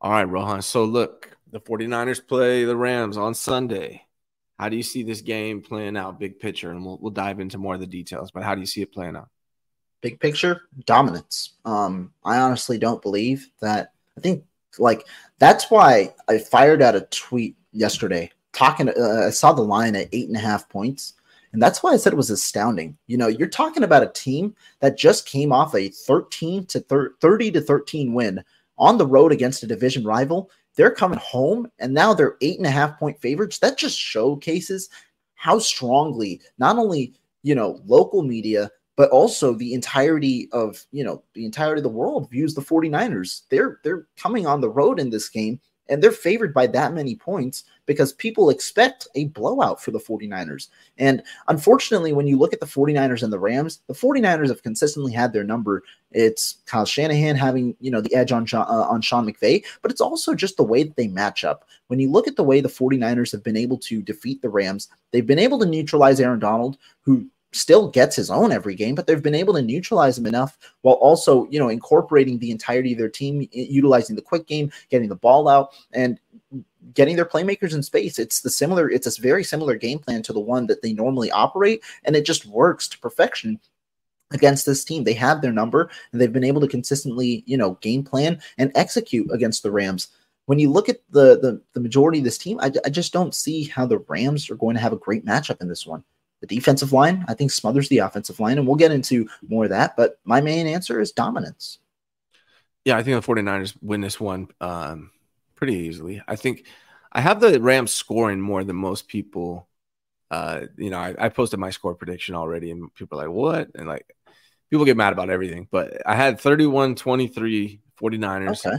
All right, Rohan. So look, the 49ers play the Rams on Sunday. How do you see this game playing out, big picture? And we'll, we'll dive into more of the details, but how do you see it playing out? Big picture, dominance. Um, I honestly don't believe that. I think, like, that's why I fired out a tweet yesterday talking. Uh, I saw the line at eight and a half points. And that's why I said it was astounding. You know, you're talking about a team that just came off a 13 to 30 to 13 win on the road against a division rival they're coming home and now they're eight and a half point favorites. That just showcases how strongly not only you know local media but also the entirety of you know the entirety of the world views the 49ers they're they're coming on the road in this game and they're favored by that many points because people expect a blowout for the 49ers. And unfortunately, when you look at the 49ers and the Rams, the 49ers have consistently had their number. It's Kyle Shanahan having, you know, the edge on Sean, uh, on Sean McVay, but it's also just the way that they match up. When you look at the way the 49ers have been able to defeat the Rams, they've been able to neutralize Aaron Donald, who still gets his own every game, but they've been able to neutralize him enough while also, you know, incorporating the entirety of their team, utilizing the quick game, getting the ball out, and getting their playmakers in space. It's the similar, it's a very similar game plan to the one that they normally operate, and it just works to perfection against this team. They have their number, and they've been able to consistently, you know, game plan and execute against the Rams. when you look at the the, the majority of this team, I, I just don't see how the Rams are going to have a great matchup in this one. The defensive line, I think, smothers the offensive line, and we'll get into more of that. But my main answer is dominance. Yeah, I think the 49ers win this one um, pretty easily. I think I have the Rams scoring more than most people. Uh, you know, I, I posted my score prediction already, and people are like, what? And like, people get mad about everything. But I had 31 23 49ers. Okay.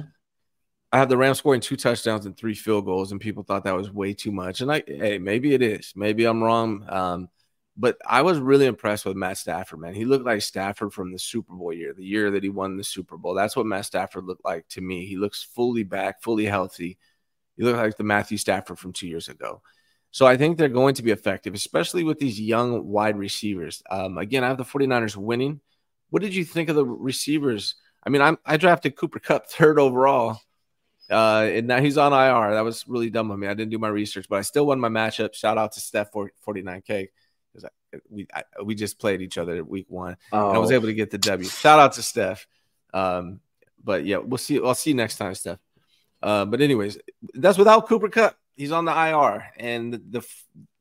I have the Rams scoring two touchdowns and three field goals, and people thought that was way too much. And I, hey, maybe it is. Maybe I'm wrong. Um, but I was really impressed with Matt Stafford, man. He looked like Stafford from the Super Bowl year, the year that he won the Super Bowl. That's what Matt Stafford looked like to me. He looks fully back, fully healthy. He looked like the Matthew Stafford from two years ago. So I think they're going to be effective, especially with these young wide receivers. Um, again, I have the 49ers winning. What did you think of the receivers? I mean, I'm, I drafted Cooper Kupp third overall. Uh, and now he's on IR. That was really dumb of me. I didn't do my research, but I still won my matchup. Shout out to Steph for 49K because we I, we just played each other week one. Oh. I was oh. able to get the W. Shout out to Steph. Um, but yeah, we'll see. I'll see you next time, Steph. Uh, but anyways, that's without Cooper Kupp. He's on the IR, and the, the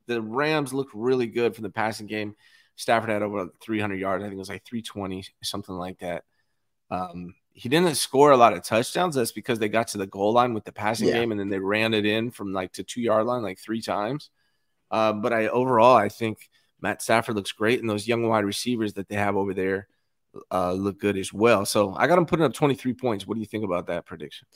the Rams look really good from the passing game. Stafford had over 300 yards. I think it was like 320, something like that. Um, he didn't score a lot of touchdowns. That's because they got to the goal line with the passing yeah. game and then they ran it in from like to two yard line like three times. Uh, but I overall, I think Matt Stafford looks great, and those young wide receivers that they have over there uh, look good as well. So I got them putting up 23 points. What do you think about that prediction?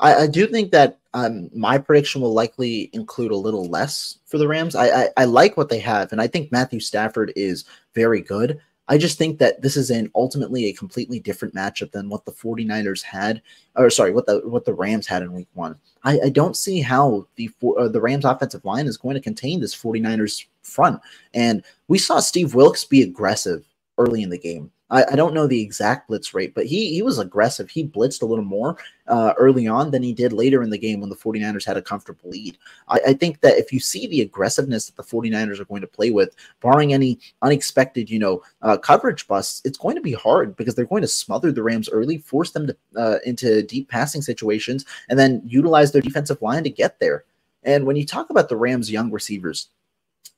I, I do think that um, my prediction will likely include a little less for the Rams. I, I, I like what they have, and I think Matthew Stafford is very good. I just think that this is an ultimately a completely different matchup than what the 49ers had, or sorry, what the what the Rams had in week one. I, I don't see how the uh, the Rams offensive line is going to contain this 49ers front. And we saw Steve Wilks be aggressive early in the game. I, I, don't know the exact blitz rate, but he he was aggressive. He blitzed a little more uh, early on than he did later in the game when the 49ers had a comfortable lead. I, I, think that if you see the aggressiveness that the 49ers are going to play with, barring any unexpected, you know, uh, coverage busts, it's going to be hard because they're going to smother the Rams early, force them to uh, into deep passing situations, and then utilize their defensive line to get there. And when you talk about the Rams' young receivers,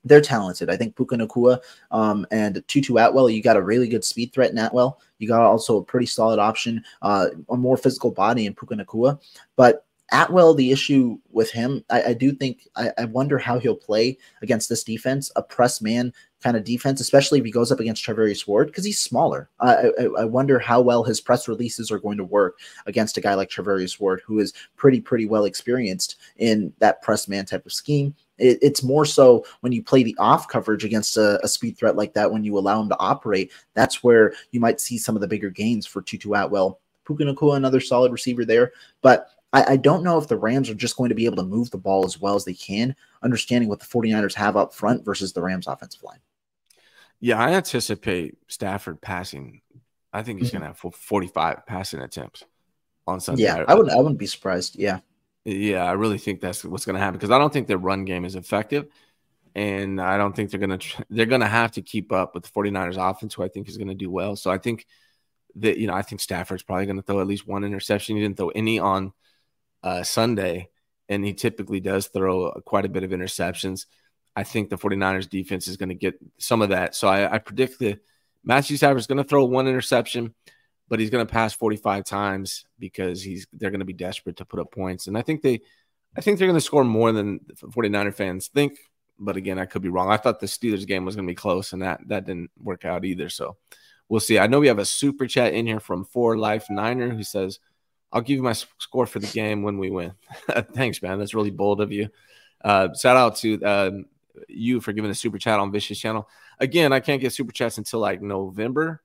they're talented. I think Puka Nacua um, and Tutu Atwell, you got a really good speed threat in Atwell. You got also a pretty solid option, uh, a more physical body in Puka Nacua. But Atwell, the issue with him, I, I do think, I, I, wonder how he'll play against this defense, a press man kind of defense, especially if he goes up against Charvarius Ward, because he's smaller. Uh, I, I, wonder how well his press releases are going to work against a guy like Charvarius Ward, who is pretty, pretty well experienced in that press man type of scheme. It, it's more so when you play the off coverage against a, a, speed threat like that, when you allow him to operate, that's where you might see some of the bigger gains for Tutu Atwell. Puka Nacua, another solid receiver there. But I, I, don't know if the Rams are just going to be able to move the ball as well as they can, understanding what the 49ers have up front versus the Rams offensive line. Yeah, I anticipate Stafford passing. I think he's mm-hmm. going to have 45 passing attempts on Sunday. Yeah, I wouldn't I wouldn't be surprised. Yeah. Yeah, I really think that's what's going to happen because I don't think their run game is effective. And I don't think they're going to they're going to have to keep up with the 49ers offense, who I think is going to do well. So I think that you know, I think Stafford's probably going to throw at least one interception. He didn't throw any on uh, Sunday, and he typically does throw quite a bit of interceptions. I think the 49ers defense is going to get some of that. So I, I predict that Matthew Stafford is going to throw one interception but he's going to pass 45 times because he's they're going to be desperate to put up points. And I think they I think they're going to score more than 49er fans think, but again, I could be wrong. I thought the Steelers game was going to be close and that that didn't work out either, so we'll see. I know we have a super chat in here from 4 Life Niner who says, "I'll give you my score for the game when we win." Thanks, man. That's really bold of you. Uh, shout out to um, you for giving a super chat on Vish's Channel. Again, I can't get super chats until like November.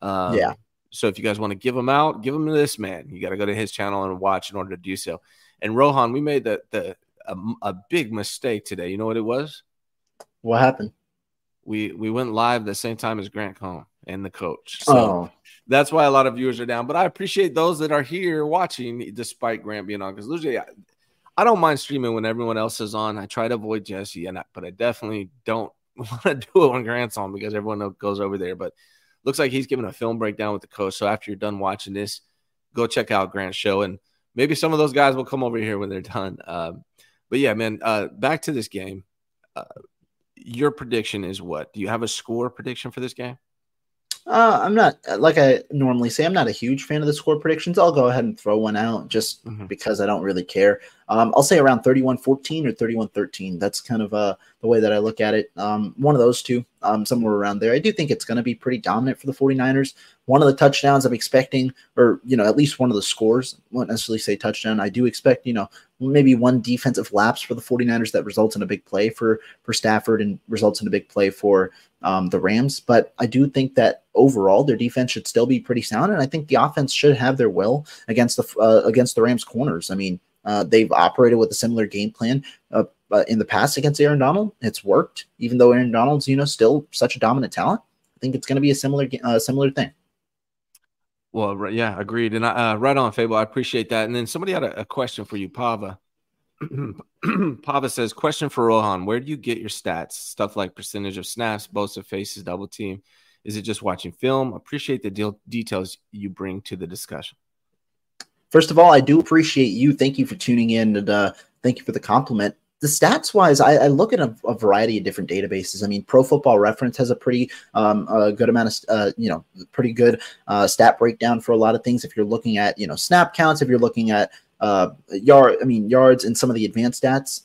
Um, yeah. So if you guys want to give them out, give them to this man. You got to go to his channel and watch in order to do so. And Rohan, we made the the a, a big mistake today. You know what it was? What happened? We we went live the same time as Grant Cohn and the coach. So oh. that's why a lot of viewers are down. But I appreciate those that are here watching despite Grant being on because usually I, I, don't mind streaming when everyone else is on. I try to avoid Jesse, and I, but I definitely don't want to do it when Grant's on because everyone goes over there. But looks like he's giving a film breakdown with the coach. So after you're done watching this, go check out Grant's show. And maybe some of those guys will come over here when they're done. Um, but yeah, man, uh, back to this game. Uh, your prediction is what? Do you have a score prediction for this game? Uh, I'm not like I normally say. I'm not a huge fan of the score predictions. I'll go ahead and throw one out just mm-hmm. because I don't really care. Um, I'll say around 31-14 or 31-13. That's kind of uh, the way that I look at it. Um, one of those two, um, somewhere around there. I do think it's going to be pretty dominant for the 49ers. One of the touchdowns I'm expecting, or you know, at least one of the scores. Won't necessarily say touchdown. I do expect, you know, maybe one defensive lapse for the 49ers that results in a big play for for Stafford and results in a big play for um, the Rams. But I do think that overall their defense should still be pretty sound, and I think the offense should have their will against the uh, against the Rams corners. I mean, uh, they've operated with a similar game plan uh, in the past against Aaron Donald. It's worked, even though Aaron Donald's you know still such a dominant talent. I think it's going to be a similar uh, similar thing. Well, yeah, agreed. And uh, right on, Fable. I appreciate that. And then somebody had a, a question for you, Pava. Pava says, question for Rohan. Where do you get your stats? Stuff like percentage of snaps, Bosa faces, double team. Is it just watching film? Appreciate the deal, details you bring to the discussion. First of all, I do appreciate you. Thank you for tuning in and uh, thank you for the compliment the stats wise, I, I look at a, a, variety of different databases. I mean, Pro Football Reference has a pretty um, a good amount of uh, you know pretty good uh, stat breakdown for a lot of things. If you're looking at you know snap counts, if you're looking at uh, yard, I mean yards and some of the advanced stats.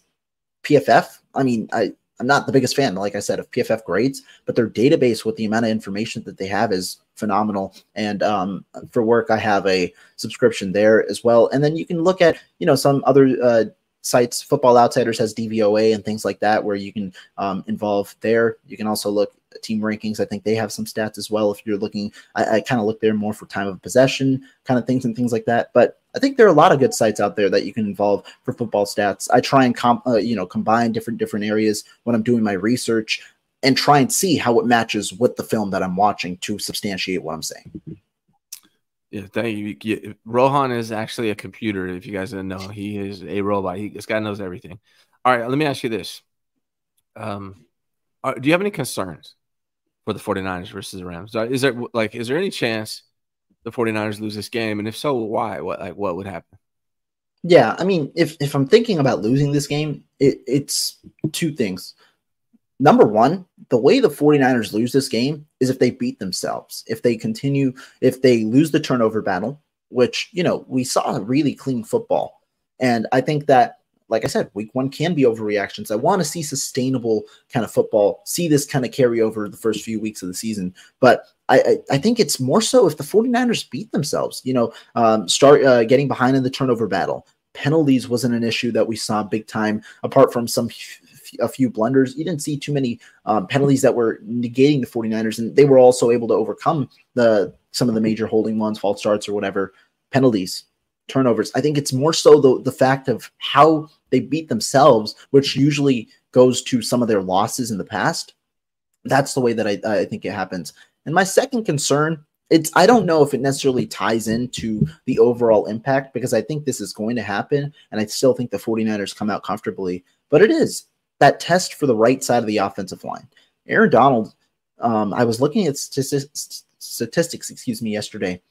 PFF, I mean, I I'm not the biggest fan, like I said, of PFF grades, but their database with the amount of information that they have is phenomenal. And um, for work, I have a subscription there as well. And then you can look at, you know, some other uh, sites. Football outsiders has dvoa and things like that where you can um, involve there. You can also look team rankings. I think they have some stats as well if you're looking i, I kind of look there more for time of possession kind of things and things like that. But i think there are a lot of good sites out there that you can involve for football stats. I try and com- uh, you know combine different different areas when i'm doing my research and try and see how it matches with the film that i'm watching to substantiate what i'm saying yeah, thank you. Rohan is actually a computer. If you guys didn't know, he is a robot. He, this guy knows everything. All right, let me ask you this. Um, are, do you have any concerns for the 49ers versus the Rams? Is there like is there any chance the 49ers lose this game? And if so, why? What like what would happen? Yeah, I mean, if if I'm thinking about losing this game, it, it's two things number one, the way the 49ers lose this game is if they beat themselves. If they continue, if they lose the turnover battle, which, you know, we saw really clean football. And I think that, like I said, week one can be overreactions. I want to see sustainable kind of football, see this kind of carry over the first few weeks of the season. But I, I, I think it's more so if the 49ers beat themselves, you know, um, start uh, getting behind in the turnover battle. Penalties wasn't an issue that we saw big time, apart from some a few blunders. You didn't see too many um, penalties that were negating the 49ers, and they were also able to overcome the some of the major holding ones, false starts or whatever penalties, turnovers. I think it's more so the the fact of how they beat themselves, which usually goes to some of their losses in the past. That's the way that I, I think it happens. And my second concern it's I don't know if it necessarily ties into the overall impact because I think this is going to happen and I still think the 49ers come out comfortably, but it is that test for the right side of the offensive line. Aaron Donald, um, I was looking at statistics, statistics, excuse me, yesterday.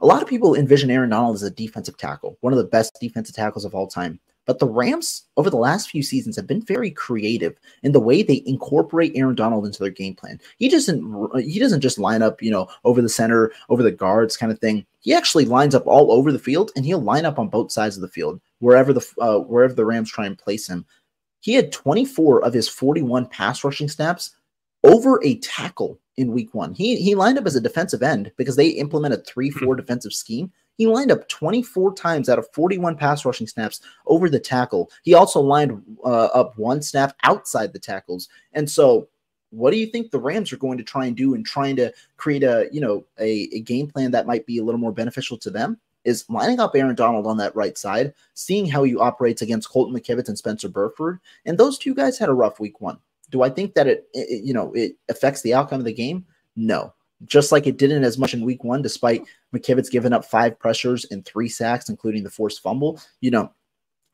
A lot of people envision Aaron Donald as a defensive tackle, one of the best defensive tackles of all time. But the Rams over the last few seasons have been very creative in the way they incorporate Aaron Donald into their game plan. He doesn't he doesn't just line up, you know, over the center, over the guards kind of thing. He actually lines up all over the field and he'll line up on both sides of the field wherever the uh, wherever the Rams try and place him. He had 24 of his 41 pass rushing snaps over a tackle in week one. He, he lined up as a defensive end because they implement a 3 4 hmm. defensive scheme. He lined up 24 times out of 41 pass rushing snaps over the tackle. He also lined uh, up one snap outside the tackles. And so, what do you think the Rams are going to try and do in trying to create a you know a, a game plan that might be a little more beneficial to them? Is lining up Aaron Donald on that right side, seeing how he operates against Colton McKivitz and Spencer Burford. And those two guys had a rough week one. Do I think that it, it, you know, it affects the outcome of the game? No. Just like it didn't as much in week one, despite McKivitz giving up five pressures and three sacks, including the forced fumble. You know,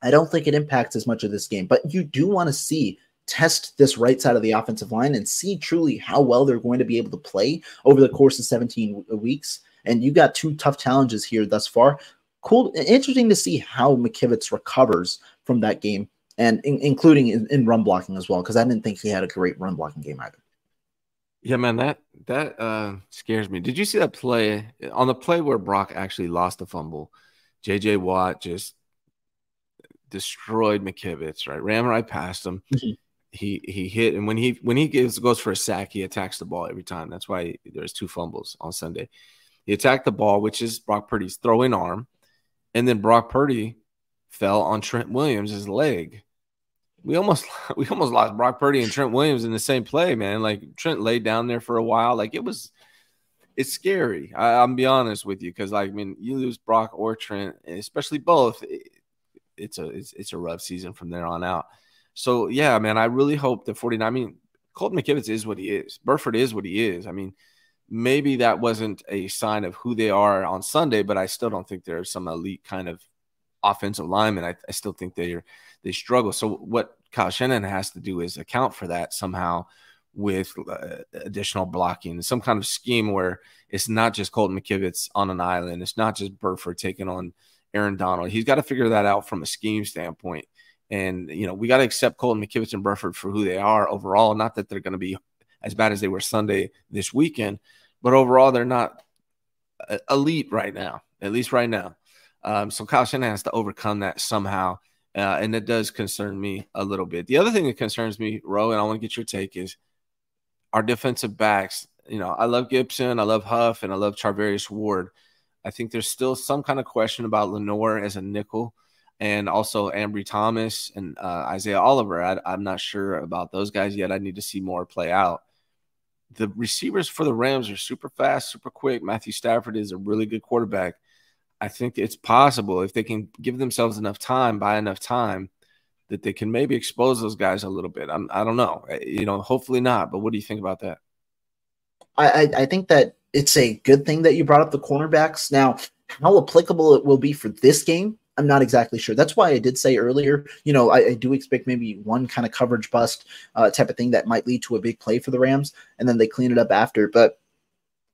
I don't think it impacts as much of this game, but you do want to see test this right side of the offensive line and see truly how well they're going to be able to play over the course of 17 weeks and you got two tough challenges here thus far. cool, interesting to see how McKivitz recovers from that game, and in, including in, in run blocking as well, because I didn't think he had a great run blocking game either. Yeah, man, that that uh, scares me. Did you see that play on the play where Brock actually lost the fumble? JJ Watt just destroyed McKivitz, right? Ran right past him. Mm-hmm. He he hit, and when he when he gives goes for a sack, he attacks the ball every time. That's why there's two fumbles on Sunday. He attacked the ball, which is Brock Purdy's throwing arm, and then Brock Purdy fell on Trent Williams' leg. We almost we almost lost Brock Purdy and Trent Williams in the same play, man. Like Trent laid down there for a while. Like it was it's scary. I, am be honest with you because like I mean you lose Brock or Trent, especially both. It, it's a it's, it's a rough season from there on out. So yeah, man, I really hope the 49. I mean, Colton McKivitz is what he is. Burford is what he is. I mean, maybe that wasn't a sign of who they are on Sunday, but I still don't think they're some elite kind of offensive lineman. I, I still think they are they struggle. So what Kyle Shanahan has to do is account for that somehow with uh, additional blocking, some kind of scheme where it's not just Colton McKivitz on an island. It's not just Burford taking on Aaron Donald. He's got to figure that out from a scheme standpoint. And, you know, we got to accept Colton McKivitz and Burford for who they are overall. Not that they're going to be as bad as they were Sunday this weekend, but overall, they're not elite right now, at least right now. Um, so Kyle Shanahan has to overcome that somehow. Uh, and it does concern me a little bit. The other thing that concerns me, Ro, and I want to get your take is our defensive backs. You know, I love Gipson, I love Huff, and I love Charvarius Ward. I think there's still some kind of question about Lenoir as a nickel and also Ambry Thomas and uh, Isaiah Oliver. I, I'm not sure about those guys yet. I need to see more play out. The receivers for the Rams are super fast, super quick. Matthew Stafford is a really good quarterback. I think it's possible if they can give themselves enough time, buy enough time, that they can maybe expose those guys a little bit. I'm, I don't know. Eh, you know, hopefully not. But what do you think about that? I, I think that it's a good thing that you brought up the cornerbacks. Now, how applicable it will be for this game, I'm not exactly sure. That's why I did say earlier, you know, I, I do expect maybe one kind of coverage bust uh, type of thing that might lead to a big play for the Rams, and then they clean it up after. But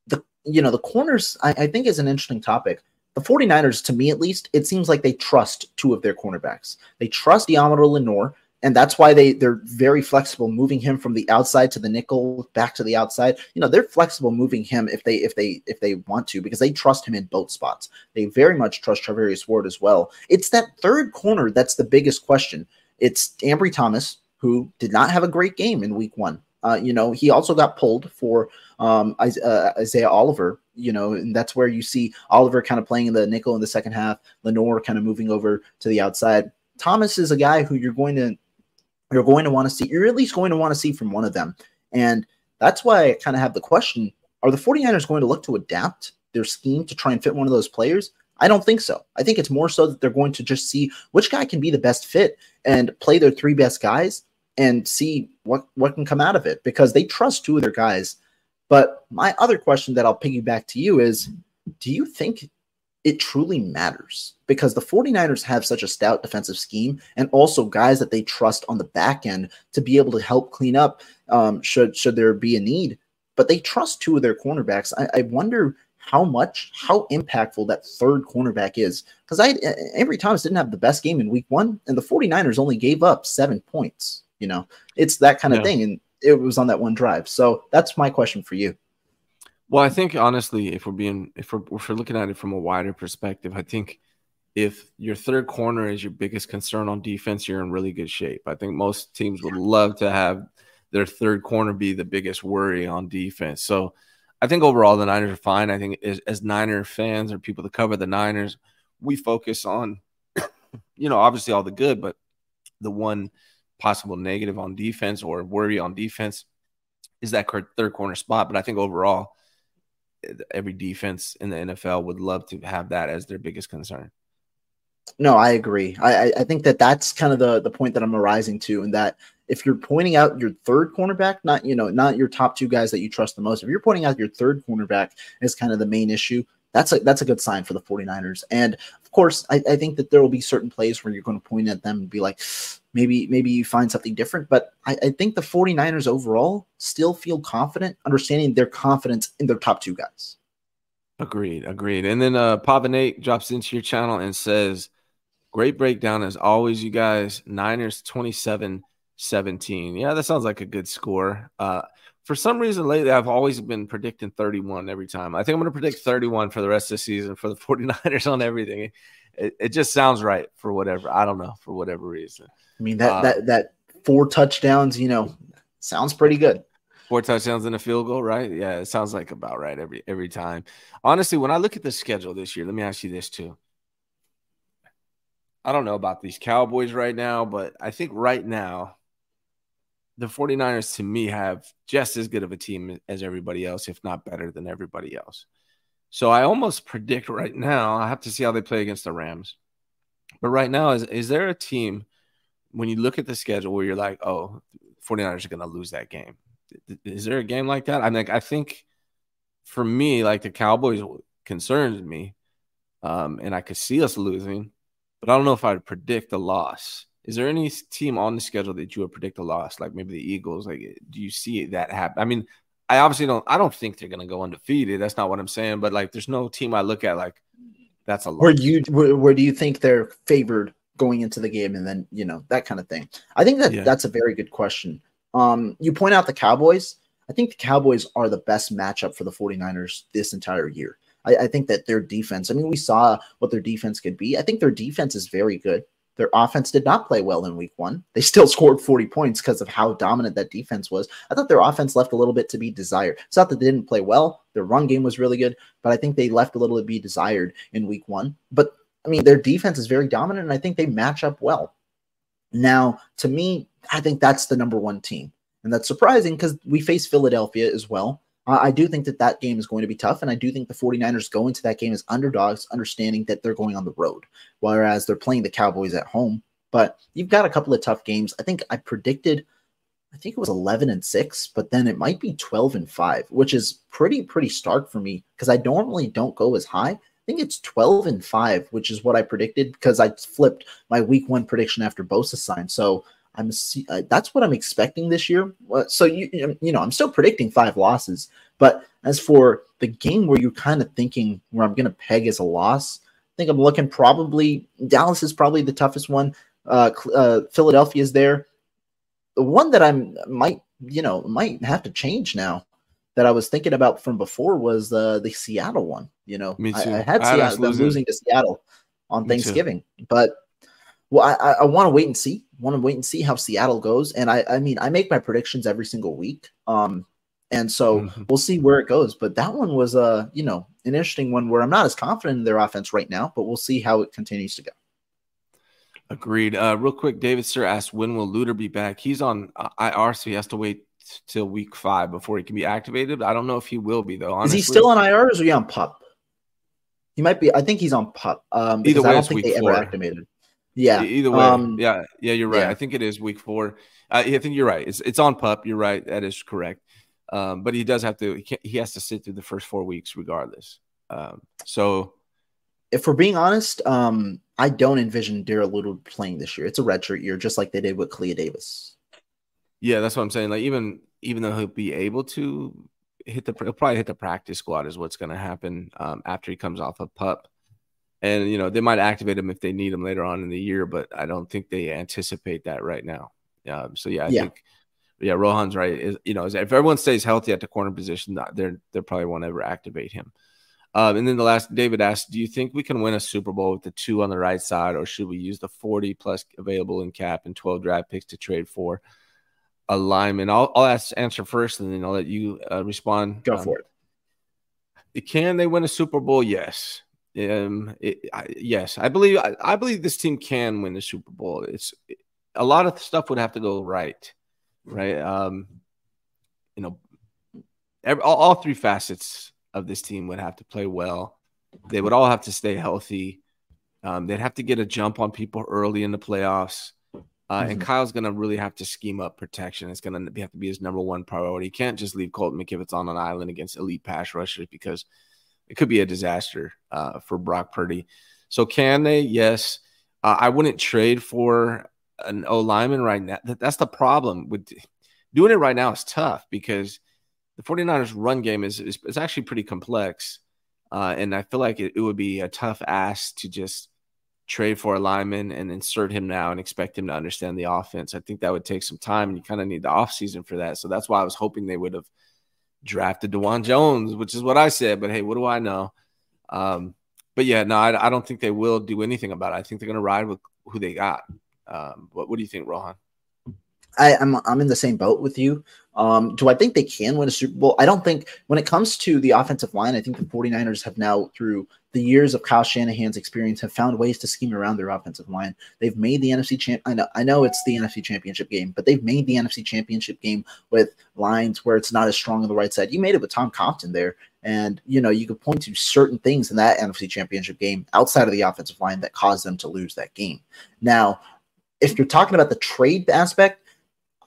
the you know the corners, I, I think, is an interesting topic. The 49ers, to me at least, it seems like they trust two of their cornerbacks. They trust Deommodore Lenoir, and that's why they they're very flexible moving him from the outside to the nickel back to the outside. You know they're flexible moving him if they if they if they want to because they trust him in both spots. They very much trust Charvarius Ward as well. It's that third corner that's the biggest question. It's Ambry Thomas who did not have a great game in week one. Uh, you know he also got pulled for um, uh, Isaiah Oliver you know, and that's where you see Oliver kind of playing in the nickel in the second half, Lenoir kind of moving over to the outside. Thomas is a guy who you're going to you're going to want to see, you're at least going to want to see from one of them. And that's why I kind of have the question are the 49ers going to look to adapt their scheme to try and fit one of those players? I don't think so. I think it's more so that they're going to just see which guy can be the best fit and play their three best guys and see what what can come out of it because they trust two of their guys. But my other question that I'll piggyback to you is do you think it truly matters because the 49ers have such a stout defensive scheme and also guys that they trust on the back end to be able to help clean up um, should should there be a need. But they trust two of their cornerbacks. I, I wonder how much, how impactful that third cornerback is. Because I Ambry Thomas didn't have the best game in week one, and the 49ers only gave up seven points. You know, it's that kind of yeah. thing. And it was on that one drive. So that's my question for you. Well, I think honestly, if we're being if we're if we're looking at it from a wider perspective, I think if your third corner is your biggest concern on defense, you're in really good shape. I think most teams would love to have their third corner be the biggest worry on defense. So I think overall the Niners are fine. I think as, as Niner fans or people that cover the Niners, we focus on, you know, obviously all the good, but the one possible negative on defense or worry on defense is that third corner spot. But I think overall, every defense in the NFL would love to have that as their biggest concern. No, I agree. I, I think that that's kind of the the point that I'm arising to, and that if you're pointing out your third cornerback, not you know not your top two guys that you trust the most, if you're pointing out your third cornerback as kind of the main issue, that's a that's a good sign for the 49ers. And of course, I, I think that there will be certain plays where you're going to point at them and be like, maybe maybe you find something different. But I, I think the 49ers overall still feel confident, understanding their confidence in their top two guys. Agreed, agreed. And then uh Pavanate drops into your channel and says, Great breakdown as always, you guys. Niners 27 17. Yeah, that sounds like a good score. Uh for some reason lately, I've always been predicting 31 every time. I think I'm going to predict 31 for the rest of the season for the 49ers on everything. It, it just sounds right for whatever. I don't know, for whatever reason. I mean, that, uh, that, that four touchdowns, you know, sounds pretty good. Four touchdowns and a field goal, right? Yeah, it sounds like about right every every time. Honestly, when I look at the schedule this year, let me ask you this too. I don't know about these Cowboys right now, but I think right now the 49ers to me have just as good of a team as everybody else, if not better than everybody else. So I almost predict right now, I have to see how they play against the Rams. But right now, is, is there a team when you look at the schedule where you're like, oh, 49ers are going to lose that game? Is there a game like that? I mean, I think for me, like the Cowboys concerns me. Um, and I could see us losing, but I don't know if I'd predict a loss. Is there any team on the schedule that you would predict a loss, like maybe the Eagles? Like, do you see that happen? I mean, I obviously don't. I don't think they're going to go undefeated. That's not what I'm saying. But like, there's no team I look at like that's a loss. Where you where, where do you think they're favored going into the game, and then you know that kind of thing? I think that yeah. that's a very good question. Um, you point out the Cowboys. I think the Cowboys are the best matchup for the 49ers this entire year. I, I think that their defense, I mean, we saw what their defense could be. I think their defense is very good. Their offense did not play well in week one. They still scored 40 points because of how dominant that defense was. I thought their offense left a little bit to be desired. It's not that they didn't play well. Their run game was really good, but I think they left a little to be desired in week one. But I mean, their defense is very dominant, and I think they match up well. Now, to me, I think that's the number one team. And that's surprising because we face Philadelphia as well. I do think that that game is going to be tough. And I do think the 49ers go into that game as underdogs, understanding that they're going on the road, whereas they're playing the Cowboys at home. But you've got a couple of tough games. I think I predicted, I think it was 11 and 6, but then it might be 12 and 5, which is pretty, pretty stark for me because I normally don't go as high. I think it's 12 and 5, which is what I predicted because I flipped my week one prediction after Bosa signed. So I'm uh, that's what I'm expecting this year. So you you know I'm still predicting five losses, but as for the game where you're kind of thinking where I'm going to peg as a loss, I think I'm looking probably Dallas is probably the toughest one. Uh, uh, Philadelphia is there. The one that I'm might you know might have to change now that I was thinking about from before was uh, the Seattle one. You know, Me too. I, I had Seattle losing. losing to Seattle on Me Thanksgiving, too. but well, I, I want to wait and see. Want to wait and see how Seattle goes. And I, I mean, I make my predictions every single week. Um, and so mm-hmm. we'll see where it goes. But that one was, uh, you know, an interesting one where I'm not as confident in their offense right now, but we'll see how it continues to go. Agreed. Uh, real quick, David Sir asked when will Luter be back? He's on uh, IR, so he has to wait till week five before he can be activated. I don't know if he will be though. Honestly. Is he still on IR or is he on pup? He might be. I think he's on pup. Um, Either way, I don't think they four. ever activated. Yeah. Either way. Um, yeah. Yeah. You're right. Yeah. I think it is week four. Uh, I think you're right. It's it's on pup. You're right. That is correct. Um, but he does have to. He, he, has to sit through the first four weeks regardless. Um, so, if we're being honest, um, I don't envision Darrell Luter playing this year. It's a redshirt year, just like they did with Kalia Davis. Yeah, that's what I'm saying. Like even even though he'll be able to hit the, he'll probably hit the practice squad is what's going to happen um, after he comes off of pup and you know they might activate him if they need him later on in the year, but I don't think they anticipate that right now. Um, so yeah, I yeah. think yeah, Rohan's right. Is, you know, if everyone stays healthy at the corner position, they're they probably won't ever activate him. Um, and then the last, David asked, "Do you think we can win a Super Bowl with the two on the right side, or should we use the forty plus available in cap and twelve draft picks to trade for a lineman?" I'll, I'll ask, answer first, and then I'll let you uh, respond. Go um, for it. Can they win a Super Bowl? Yes. Um, it, I, yes, I believe I, I, believe this team can win the Super Bowl. It's it, a lot of stuff would have to go right, right? Um, you know, every, all, all, three facets of this team would have to play well. They would all have to stay healthy. Um, they'd have to get a jump on people early in the playoffs. Uh, mm-hmm. And Kyle's going to really have to scheme up protection. It's going to have to be his number one priority. He can't just leave Colton McKivitz on an island against elite pass rushers because – it could be a disaster uh, for Brock Purdy. So can they? Yes. Uh, I wouldn't trade for an O lineman right now. That's the problem with doing it right now is tough because the 49ers run game is, is, is actually pretty complex. Uh, and I feel like it, it would be a tough ask to just trade for a lineman and insert him now and expect him to understand the offense. I think that would take some time, and you kind of need the offseason for that. So that's why I was hoping they would have drafted Dawand Jones, which is what I said. But hey, what do I know? Um, but yeah, no, I, I, don't think they will do anything about it. I think they're going to ride with who they got. Um, what do you think, Rohan? I, am I'm, I'm in the same boat with you. Um, do I think they can win a Super Bowl? I don't think when it comes to the offensive line, I think the 49ers have now, through the years of Kyle Shanahan's experience, have found ways to scheme around their offensive line. They've made the NFC champ. I know, I know it's the NFC championship game, but they've made the NFC championship game with lines where it's not as strong on the right side. You made it with Tom Compton there. And, you know, you could point to certain things in that NFC championship game outside of the offensive line that caused them to lose that game. Now, if you're talking about the trade aspect,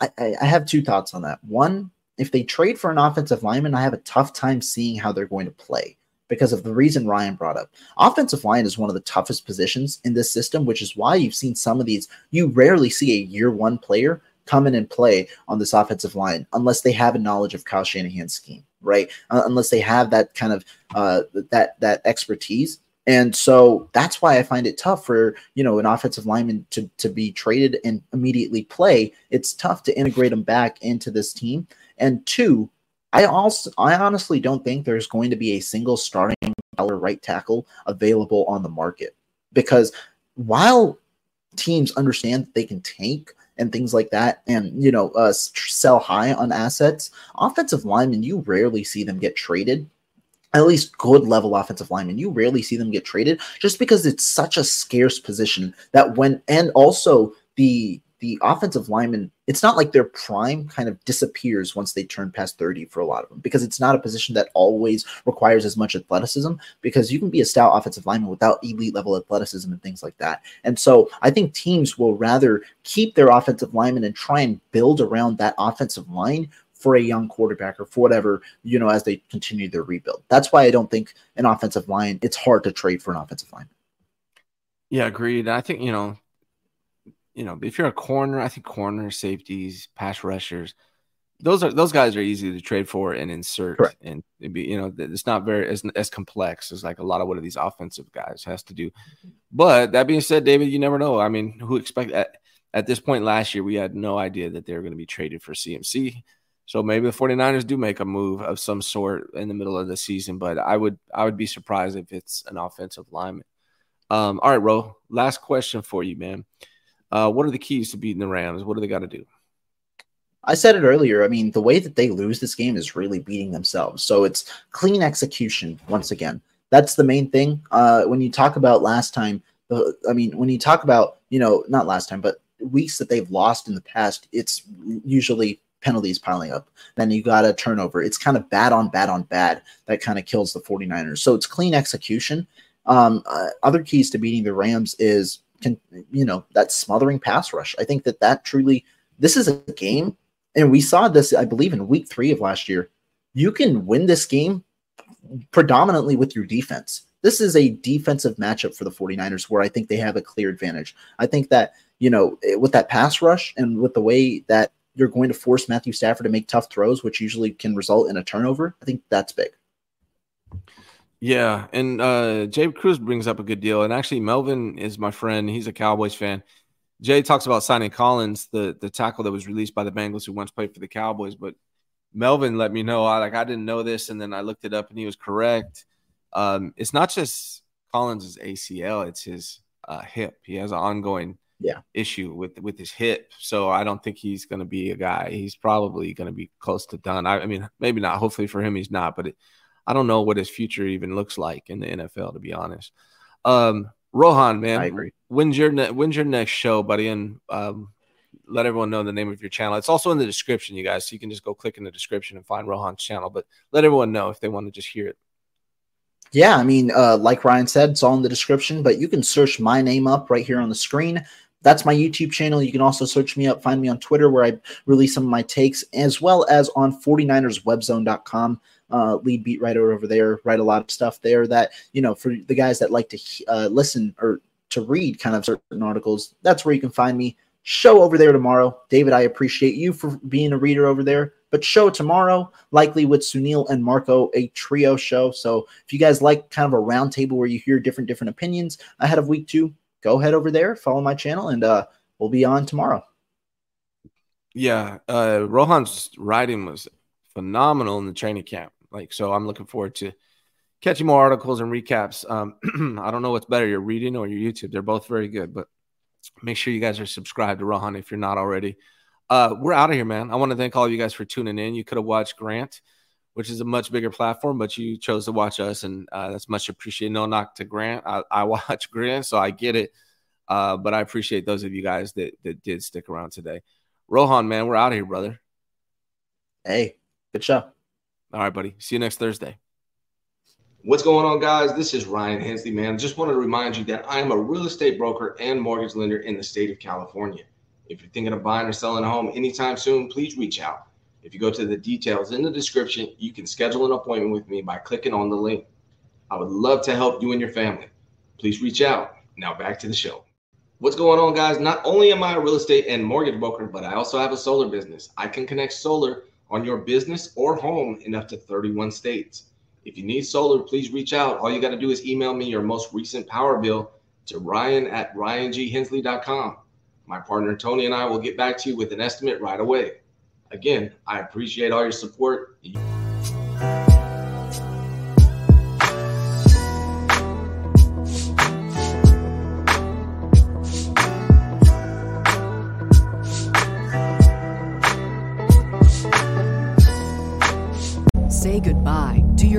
I, I have two thoughts on that. One, if they trade for an offensive lineman, I have a tough time seeing how they're going to play because of the reason Ryan brought up. Offensive line is one of the toughest positions in this system, which is why you've seen some of these. You rarely see a year one player come in and play on this offensive line unless they have a knowledge of Kyle Shanahan's scheme, right? Uh, unless they have that kind of uh, that that expertise. And so that's why I find it tough for, you know, an offensive lineman to, to be traded and immediately play. It's tough to integrate them back into this team. And two, I also I honestly don't think there's going to be a single starting dollar right tackle available on the market. Because while teams understand they can tank and things like that and you know uh, sell high on assets offensive linemen you rarely see them get traded at least good level offensive linemen. You rarely see them get traded just because it's such a scarce position that when and also the the offensive lineman, it's not like their prime kind of disappears once they turn past 30 for a lot of them because it's not a position that always requires as much athleticism because you can be a stout offensive lineman without elite level athleticism and things like that. And so I think teams will rather keep their offensive lineman and try and build around that offensive line for a young quarterback or for whatever, you know, as they continue their rebuild. That's why I don't think an offensive line, it's hard to trade for an offensive line. Yeah, agreed. I think, you know, you know, if you're a corner, I think corner, safeties, pass rushers, those are those guys are easy to trade for and insert Correct. and be you know it's not very as, as complex as like a lot of what these offensive guys has to do but that being said david you never know i mean who expect at, at this point last year we had no idea that they were going to be traded for cmc so maybe the 49ers do make a move of some sort in the middle of the season, but I would I would be surprised if it's an offensive lineman. Um, all right, Ro, last question for you, man. Uh, what are the keys to beating the Rams? What do they got to do? I said it earlier. I mean, the way that they lose this game is really beating themselves. So it's clean execution once again. That's the main thing. Uh, when you talk about last time, I mean, when you talk about, you know, not last time, but weeks that they've lost in the past, it's usually penalties piling up. Then you got a turnover. It's kind of bad on bad on bad that kind of kills the 49ers. So it's clean execution. Um, uh, other keys to beating the Rams is, can, you know, that smothering pass rush. I think that that truly, this is a game, and we saw this, I believe, in week three of last year. You can win this game predominantly with your defense. This is a defensive matchup for the 49ers where I think they have a clear advantage. I think that, you know, with that pass rush and with the way that you're going to force Matthew Stafford to make tough throws, which usually can result in a turnover. I think that's big. Yeah, and uh Jay Cruz brings up a good deal. And actually, Melvin is my friend. He's a Cowboys fan. Jay talks about signing Collins, the the tackle that was released by the Bengals, who once played for the Cowboys. But Melvin let me know. I like I didn't know this, and then I looked it up, and he was correct. Um, it's not just Collins' ACL; it's his uh, hip. He has an ongoing yeah issue with with his hip. So I don't think he's going to be a guy. He's probably going to be close to done. I, I, mean, maybe not. Hopefully for him, he's not. But it, I don't know what his future even looks like in the NFL, to be honest. Um, Rohan, man. When's your ne- when's your next show, buddy? And um, let everyone know the name of your channel. It's also in the description, you guys. So you can just go click in the description and find Rohan's channel. But let everyone know if they want to just hear it. Yeah, I mean, uh, like Ryan said, it's all in the description, but you can search my name up right here on the screen that's my YouTube channel. You can also search me up, find me on Twitter where I release some of my takes, as well as on 49erswebzone.com. Uh, lead beat writer over there, write a lot of stuff there that, you know, for the guys that like to uh, listen or to read kind of certain articles, that's where you can find me. Show over there tomorrow. David, I appreciate you for being a reader over there. But show tomorrow, likely with Sunil and Marco, a trio show. So if you guys like kind of a roundtable where you hear different different opinions ahead of week two, go head over there, follow my channel, and uh, we'll be on tomorrow. Yeah, uh, Rohan's writing was phenomenal in the training camp. Like, so I'm looking forward to catching more articles and recaps. Um, I don't know what's better, your reading or your YouTube. They're both very good, but make sure you guys are subscribed to Rohan if you're not already. Uh, we're out of here, man. I want to thank all of you guys for tuning in. You could have watched Grant, which is a much bigger platform, but you chose to watch us, and uh, that's much appreciated. No knock to Grant. I, I watch Grant, so I get it. Uh, but I appreciate those of you guys that that did stick around today. Rohan, man, we're out of here, brother. Hey, good show. All right, buddy. See you next Thursday. What's going on, guys? This is Ryan Hensley, man. Just wanted to remind you that I am a real estate broker and mortgage lender in the state of California. If you're thinking of buying or selling a home anytime soon, please reach out. If you go to the details in the description, you can schedule an appointment with me by clicking on the link. I would love to help you and your family. Please reach out. Now back to the show. What's going on, guys? Not only am I a real estate and mortgage broker, but I also have a solar business. I can connect solar on your business or home in up to 31 states. If you need solar, please reach out. All you got to do is email me your most recent power bill to ryan at ryangensley.com. My partner Tony and I will get back to you with an estimate right away. Again, I appreciate all your support.